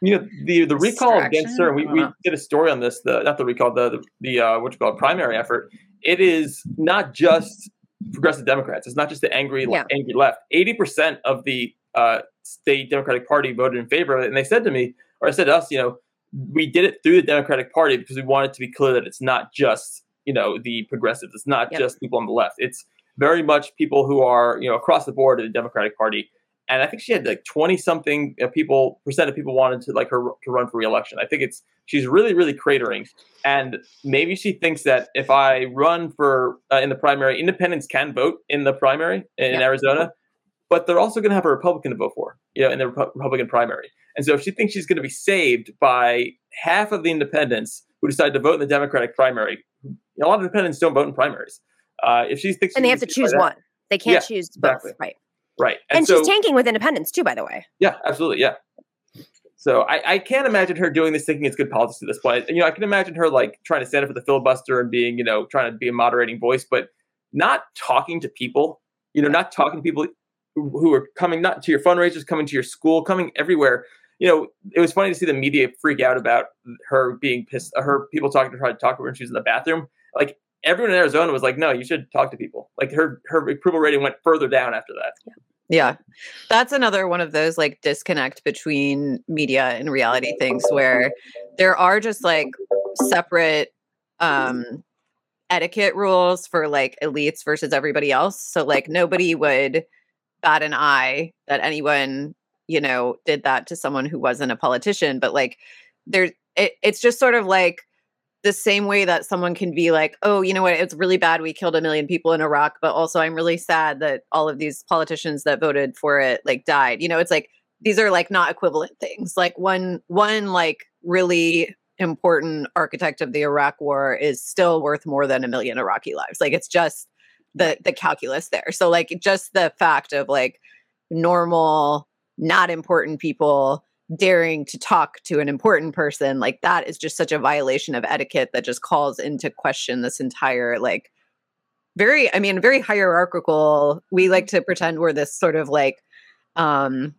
You know, the the recall against her. We, we Uh-huh. did a story on this. The not the recall, the the, the uh, what you call it, primary effort. It is not just progressive Democrats. It's not just the angry Yeah. angry left. Eighty percent of the uh, state Democratic Party voted in favor of it, and they said to me, or I said to us, you know, we did it through the Democratic Party because we wanted to be clear that it's not just you know the progressives. It's not Yep. just people on the left. It's very much people who are you know across the board of the Democratic Party. And I think she had like twenty something uh, people percent of people wanted to like her to run for reelection. I think it's she's really really cratering, and maybe she thinks that if I run for uh, in the primary, independents can vote in the primary in Yeah. Arizona, but they're also going to have a Republican to vote for, you know, in the Repu- Republican primary. And so if she thinks she's going to be saved by half of the independents who decide to vote in the Democratic primary, a lot of independents don't vote in primaries. Uh, if she thinks and they have to gonna be saved choose that- one. They can't Yeah, choose both. exactly. Right. Right? And, so, she's tanking with independents too, by the way. yeah, absolutely. Yeah. So I, I can't imagine her doing this thinking it's good politics at this point. You know, I can imagine her like trying to stand up for the filibuster and being, you know, trying to be a moderating voice, but not talking to people, you know, not talking to people who, who are coming, not to your fundraisers, coming to your school, coming everywhere. You know, it was funny to see the media freak out about her being pissed, her people talking to her, to talk to her when she was in the bathroom. Like everyone in Arizona was like, no, you should talk to people. Like her, her approval rating went further down after that. Yeah. That's another one of those like disconnect between media and reality things where there are just like separate um etiquette rules for like elites versus everybody else. So like nobody would bat an eye that anyone, you know, did that to someone who wasn't a politician, but like there's it, it's just sort of like the same way that someone can be like, oh, you know what, it's really bad we killed a million people in Iraq, but also I'm really sad that all of these politicians that voted for it like died. You know, it's like these are like not equivalent things. Like one one like really important architect of the Iraq war is still worth more than a million Iraqi lives. Like it's just the the calculus there. So like just the fact of like normal not important people daring to talk to an important person like that is just such a violation of etiquette that just calls into question this entire like very i mean very hierarchical we like to pretend we're this sort of like um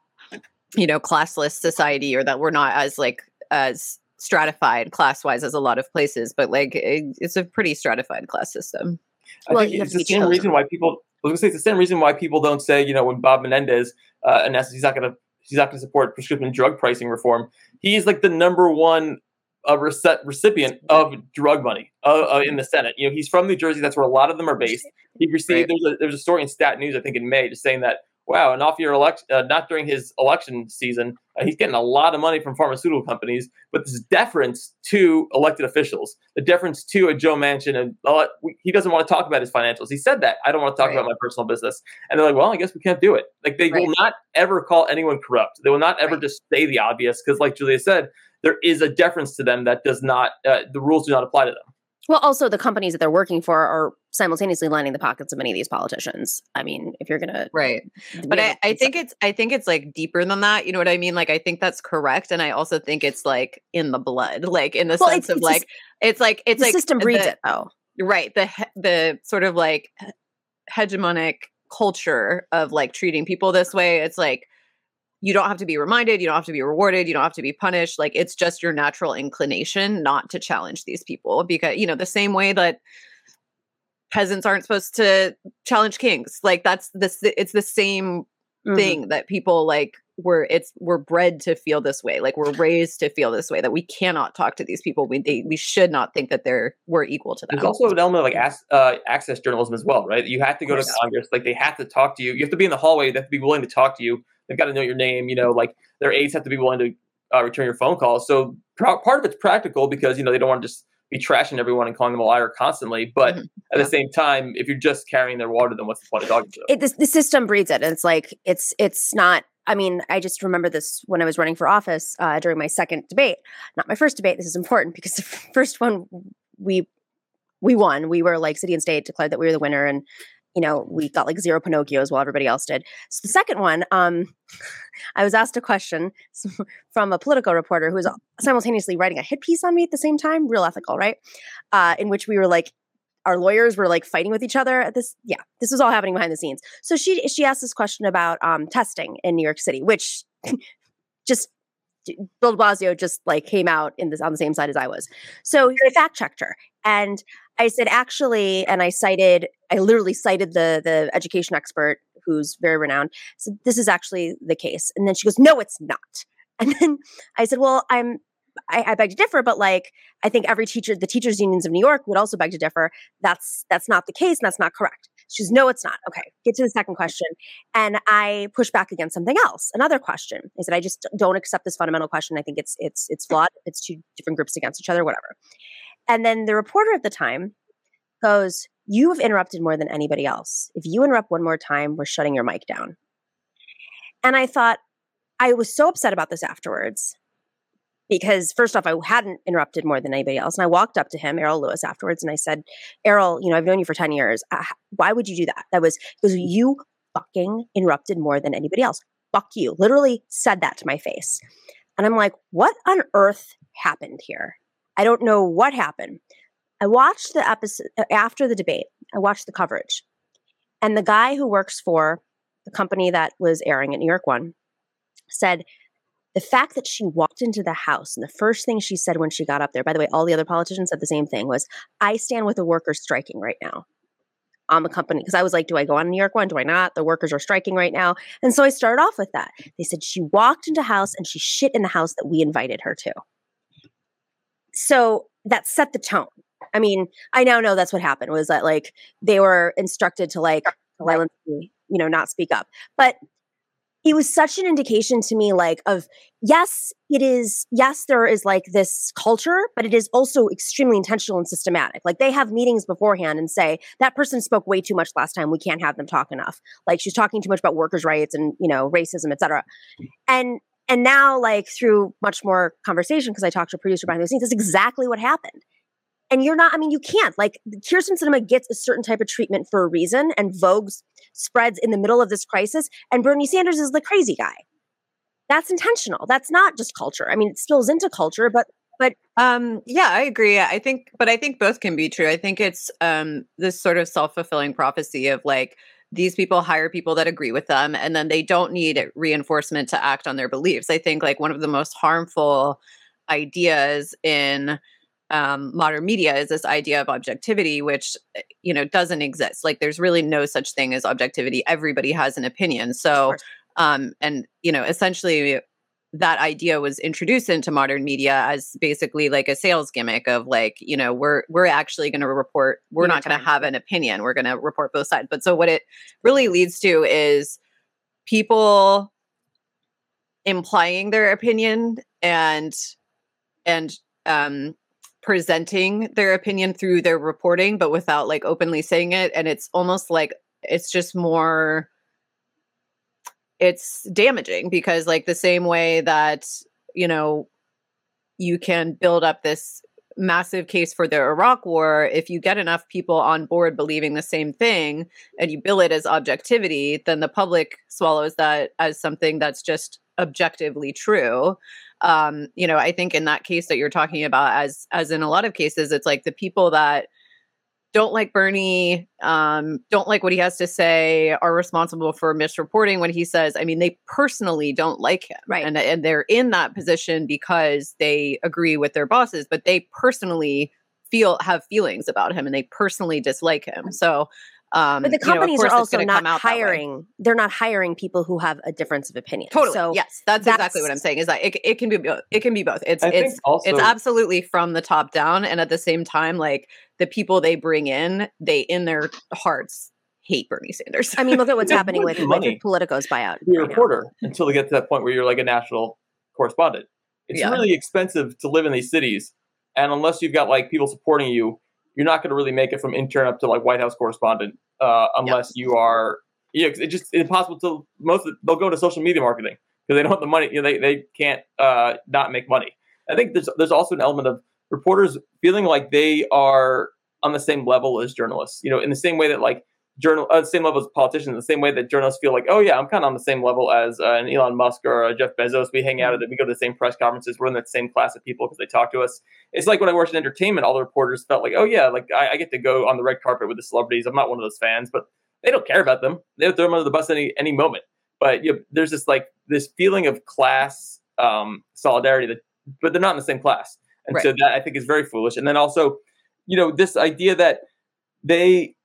you know classless society or that we're not as like as stratified class wise as a lot of places but like it, it's a pretty stratified class system I think it's the same reason why people. I was gonna say it's the same reason why people don't say, you know, when Bob Menendez uh, announced he's not gonna he's not gonna support prescription drug pricing reform. He's like the number one uh, recipient of drug money uh, uh, in the Senate. You know, he's from New Jersey. That's where a lot of them are based. He received there's a there's a story in Stat News I think in May just saying that wow, and off your election, uh, not during his election season, uh, he's getting a lot of money from pharmaceutical companies. But this deference to elected officials, the deference to a Joe Manchin, and uh, he doesn't want to talk about his financials. He said that I don't want to talk about my personal business, and they're like, well, I guess we can't do it. Like they will not ever call anyone corrupt. They will not ever just say the obvious because, like Julia said, there is a deference to them that does not uh, the rules do not apply to them. Well, also the companies that they're working for are simultaneously lining the pockets of many of these politicians. I mean, if you're gonna right, but I, I think it's I think it's like deeper than that. You know what I mean? Like I think that's correct, and I also think it's like in the blood, like in the well, sense it's, of it's like it's like it's the like system breeds the, it. Oh, right. The the sort of like hegemonic culture of like treating people this way. It's like you don't have to be reminded, you don't have to be rewarded, you don't have to be punished. Like it's just your natural inclination not to challenge these people because, you know, the same way that peasants aren't supposed to challenge kings. Like that's this it's the same mm-hmm. thing that people like we're it's we're bred to feel this way like we're raised to feel this way that we cannot talk to these people we they, we should not think that they're we're equal to them there's also an element of like as, uh, access journalism as well right you have to go to congress like they have to talk to you you have to be in the hallway they have to be willing to talk to you they've got to know your name. You know, like their aides have to be willing to uh, return your phone calls. So pr- part of it's practical because you know they don't want to just be trashing everyone and calling them a liar constantly. But mm-hmm. at yeah. the same time, if you're just carrying their water, then what's the point of talking to them? It, the, the system breeds it. And it's like it's it's not. I mean, I just remember this when I was running for office uh, during my second debate. Not my first debate. This is important because the first one we we won. We were like city and state declared that we were the winner, and you know, we got like zero Pinocchios while everybody else did. So the second one, um, I was asked a question from a political reporter who was simultaneously writing a hit piece on me at the same time, real ethical, right? Uh, in which we were like, our lawyers were like fighting with each other at this. Yeah, this was all happening behind the scenes. So she she asked this question about um, testing in New York City, which just Bill de Blasio just like came out in this on the same side as I was. So I fact checked her, and I said, actually, and I cited, I literally cited the the education expert who's very renowned. So this is actually the case. And then she goes, no, it's not. And then I said, well, I'm I, I, beg to differ, but like I think every teacher, the teachers unions of New York would also beg to differ. That's that's not the case, and that's not correct. She goes, no, it's not. Okay, get to the second question, and I push back against something else. Another question is that I just don't accept this fundamental question. I think it's it's it's flawed. It's two different groups against each other, whatever. And then the reporter at the time goes, You have interrupted more than anybody else. If you interrupt one more time, we're shutting your mic down. And I thought, I was so upset about this afterwards because first off, I hadn't interrupted more than anybody else. And I walked up to him, Errol Lewis, afterwards, and I said, Errol, you know, I've known you for 10 years. Uh, why would you do that? That was because you fucking interrupted more than anybody else. Fuck you. Literally said that to my face. And I'm like, what on earth happened here? I don't know what happened. I watched the episode uh, after the debate. I watched the coverage. And the guy who works for the company that was airing at New York One said the fact that she walked into the house and the first thing she said when she got up there, by the way, all the other politicians said the same thing was, I stand with the workers striking right now on the company. Because I was like, do I go on New York One? Do I not? The workers are striking right now. And so I started off with that. They said she walked into house and she shit in the house that we invited her to. So that set the tone. I mean, I now know that's what happened was that like they were instructed to like violently, you know, not speak up. But it was such an indication to me like of yes it is yes there is like this culture but it is also extremely intentional and systematic. Like they have meetings beforehand and say that person spoke way too much last time. We can't have them talk enough. Like she's talking too much about workers rights and you know racism etc and and now, like through much more conversation, because I talked to a producer behind the scenes, that's exactly what happened. And you're not, I mean, you can't. Like Kyrsten Sinema gets a certain type of treatment for a reason, and Vogue spreads in the middle of this crisis, and Bernie Sanders is the crazy guy. That's intentional. That's not just culture. I mean, it spills into culture, but but um yeah i agree i think but i think both can be true i think it's um this sort of self-fulfilling prophecy of like these people hire people that agree with them and then they don't need reinforcement to act on their beliefs i think like one of the most harmful ideas in um, modern media is this idea of objectivity which eh, you know doesn't exist. Like there's really no such thing as objectivity. Everybody has an opinion. So um and you know essentially that idea was introduced into modern media as basically like a sales gimmick of like you know we're we're actually going to report we're not going to have an opinion. We're going to report both sides. But so what it really leads to is people implying their opinion and and um presenting their opinion through their reporting but without like openly saying it and it's almost like it's just more it's damaging because like the same way that you know you can build up this massive case for the Iraq war, if you get enough people on board believing the same thing and you bill it as objectivity, then the public swallows that as something that's just objectively true. Um, you know, I think in that case that you're talking about, as as in a lot of cases, it's like the people that don't like Bernie, um, don't like what he has to say, are responsible for misreporting what he says. I mean, they personally don't like him. Right. And, and they're in that position because they agree with their bosses, but they personally feel have feelings about him and they personally dislike him. So um, but the you know, companies are also not out that way. hiring. They're not hiring people who have a difference of opinion. Totally. So yes, that's, exactly what I'm saying. Is that it, it can be both. It can be both. It's I it's also- it's absolutely from the top down, and at the same time, like the people they bring in, they in their hearts hate Bernie Sanders. I mean, look at what's happening with, the with. Politico's buyout. to be a right now. reporter until they get to that point where you're like a national correspondent. It's Yeah. really expensive to live in these cities, and unless you've got like people supporting you, you're not going to really make it from intern up to like White House correspondent uh, unless you are. Yeah, 'cause it's just impossible to most. Of, they'll go to social media marketing because they don't have the money. You know, they they can't uh, not make money. I think there's there's also an element of reporters feeling like they are on the same level as journalists. You know, in the same way that like journal, uh, same level as politicians, the same way that journalists feel like, oh yeah, I'm kind of on the same level as uh, an Elon Musk or a Jeff Bezos. We hang out at, we go to the same press conferences. We're in that same class of people because they talk to us. It's like when I worked in entertainment, all the reporters felt like, oh yeah, like I, I get to go on the red carpet with the celebrities. I'm not one of those fans, but they don't care about them. They'll throw them under the bus any any moment. But you know, there's this like this feeling of class um, solidarity that, but they're not in the same class, and so that I think is very foolish. And then also, you know, this idea that they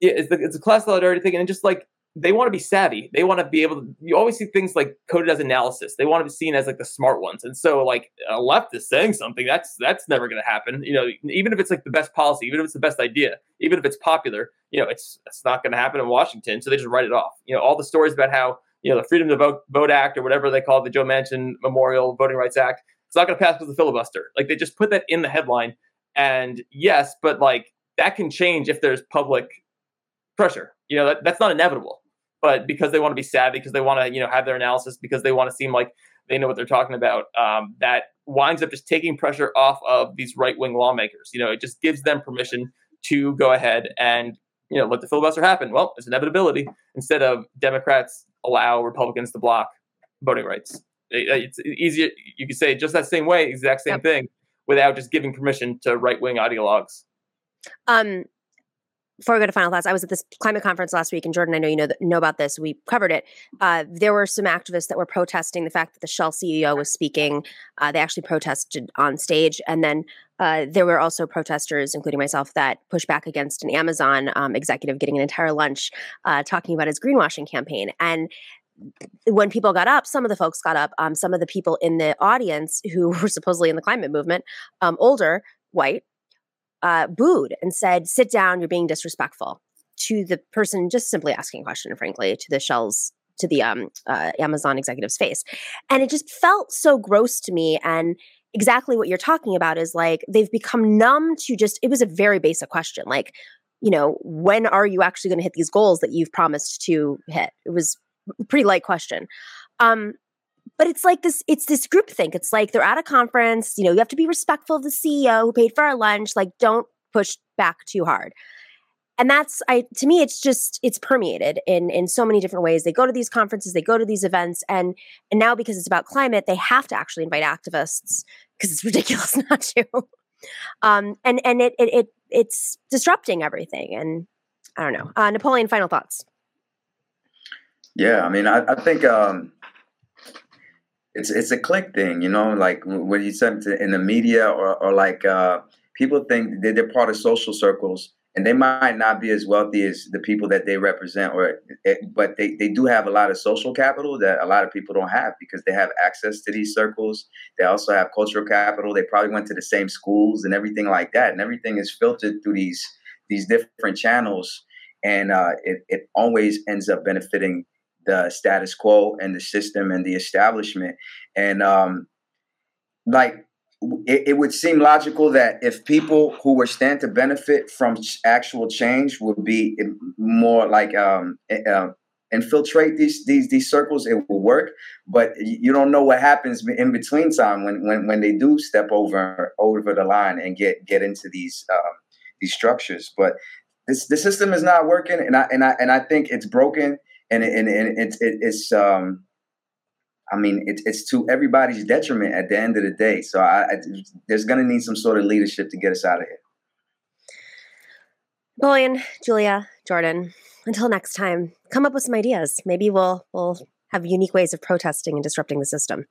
yeah, it's, the, it's a class solidarity thing, and just like they want to be savvy, they want to be able to. You always see things like coded as analysis. They want to be seen as like the smart ones, and so like a left is saying something that's that's never going to happen. You know, even if it's like the best policy, even if it's the best idea, even if it's popular, you know, it's it's not going to happen in Washington, so they just write it off. You know, all the stories about how you know the Freedom to Vote, Vote Act or whatever they call it, the Joe Manchin Memorial Voting Rights Act, it's not going to pass because the filibuster. Like they just put that in the headline, and yes, but like that can change if there's public pressure. You know, that, that's not inevitable. But because they want to be savvy, because they want to, you know, have their analysis, because they want to seem like they know what they're talking about, um, that winds up just taking pressure off of these right wing lawmakers. You know, it just gives them permission to go ahead and, you know, let the filibuster happen. Well, it's inevitability instead of Democrats allow Republicans to block voting rights. It's easier. You could say just that same way, exact same thing, without just giving permission to right wing ideologues. Um, before we go to final thoughts, I was at this climate conference last week, and Jordan, I know you know know about this. We covered it. Uh, there were some activists that were protesting the fact that the Shell CEO was speaking. Uh, they actually protested on stage, and then uh, there were also protesters, including myself, that pushed back against an Amazon um, executive getting an entire lunch uh, talking about his greenwashing campaign. And when people got up, some of the folks got up. Um, some of the people in the audience who were supposedly in the climate movement, um, older, white, uh, booed and said, "Sit down. You're being disrespectful." To the person just simply asking a question, frankly, to the Shell's to the um, uh, Amazon executive's face, and it just felt so gross to me. And exactly what you're talking about is like they've become numb to just. It was a very basic question, like you know, when are you actually going to hit these goals that you've promised to hit? It was a pretty light question. Um, but it's like this it's this group think it's like they're at a conference you know you have to be respectful of the ceo who paid for our lunch like don't push back too hard. And that's i to me it's just it's permeated in in so many different ways. They go to these conferences they go to these events and and now because it's about climate they have to actually invite activists because it's ridiculous not to. Um and and it, it it it's disrupting everything and i don't know. Uh napoleon final thoughts. Yeah, I mean, I, I think um, it's it's a click thing, you know, like when you said to- in the media or, or like uh, people think they're part of social circles and they might not be as wealthy as the people that they represent, or it, but they, they do have a lot of social capital that a lot of people don't have because they have access to these circles. They also have cultural capital. They probably went to the same schools and everything like that, and everything is filtered through these these different channels, and uh, it it always ends up benefiting the status quo and the system and the establishment. And um, like it, it would seem logical that if people who were stand to benefit from actual change would be more like um, uh, infiltrate these these these circles, it will work. But you don't know what happens in between time when when when they do step over over the line and get get into these um, these structures. But this the system is not working, and I and I and I think it's broken, and and, and it's it, it's um. I mean, it's it's to everybody's detriment at the end of the day. So I, I there's going to need some sort of leadership to get us out of here. Napoleon, Julia, Jordan, until next time, come up with some ideas. Maybe we'll we'll have unique ways of protesting and disrupting the system.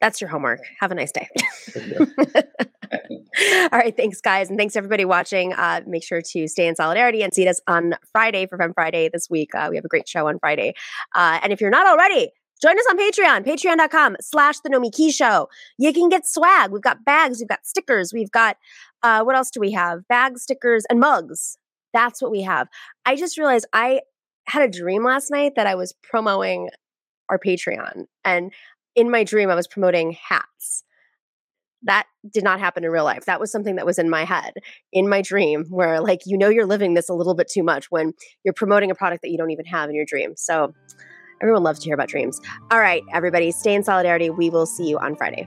That's your homework. Have a nice day. All right, thanks, guys, and thanks everybody watching. Uh, make sure to stay in solidarity and see us on Friday for Fem Friday this week. Uh, we have a great show on Friday, uh, and if you're not already, Join us on Patreon, patreon.com slash the Nomiki Show. You can get swag. We've got bags, we've got stickers, we've got, uh, what else do we have? Bags, stickers, and mugs. That's what we have. I just realized I had a dream last night that I was promoting our Patreon. And in my dream, I was promoting hats. That did not happen in real life. That was something that was in my head, in my dream, where like you know you're living this a little bit too much when you're promoting a product that you don't even have in your dream. So Everyone loves to hear about dreams. All right, everybody, stay in solidarity. We will see you on Friday.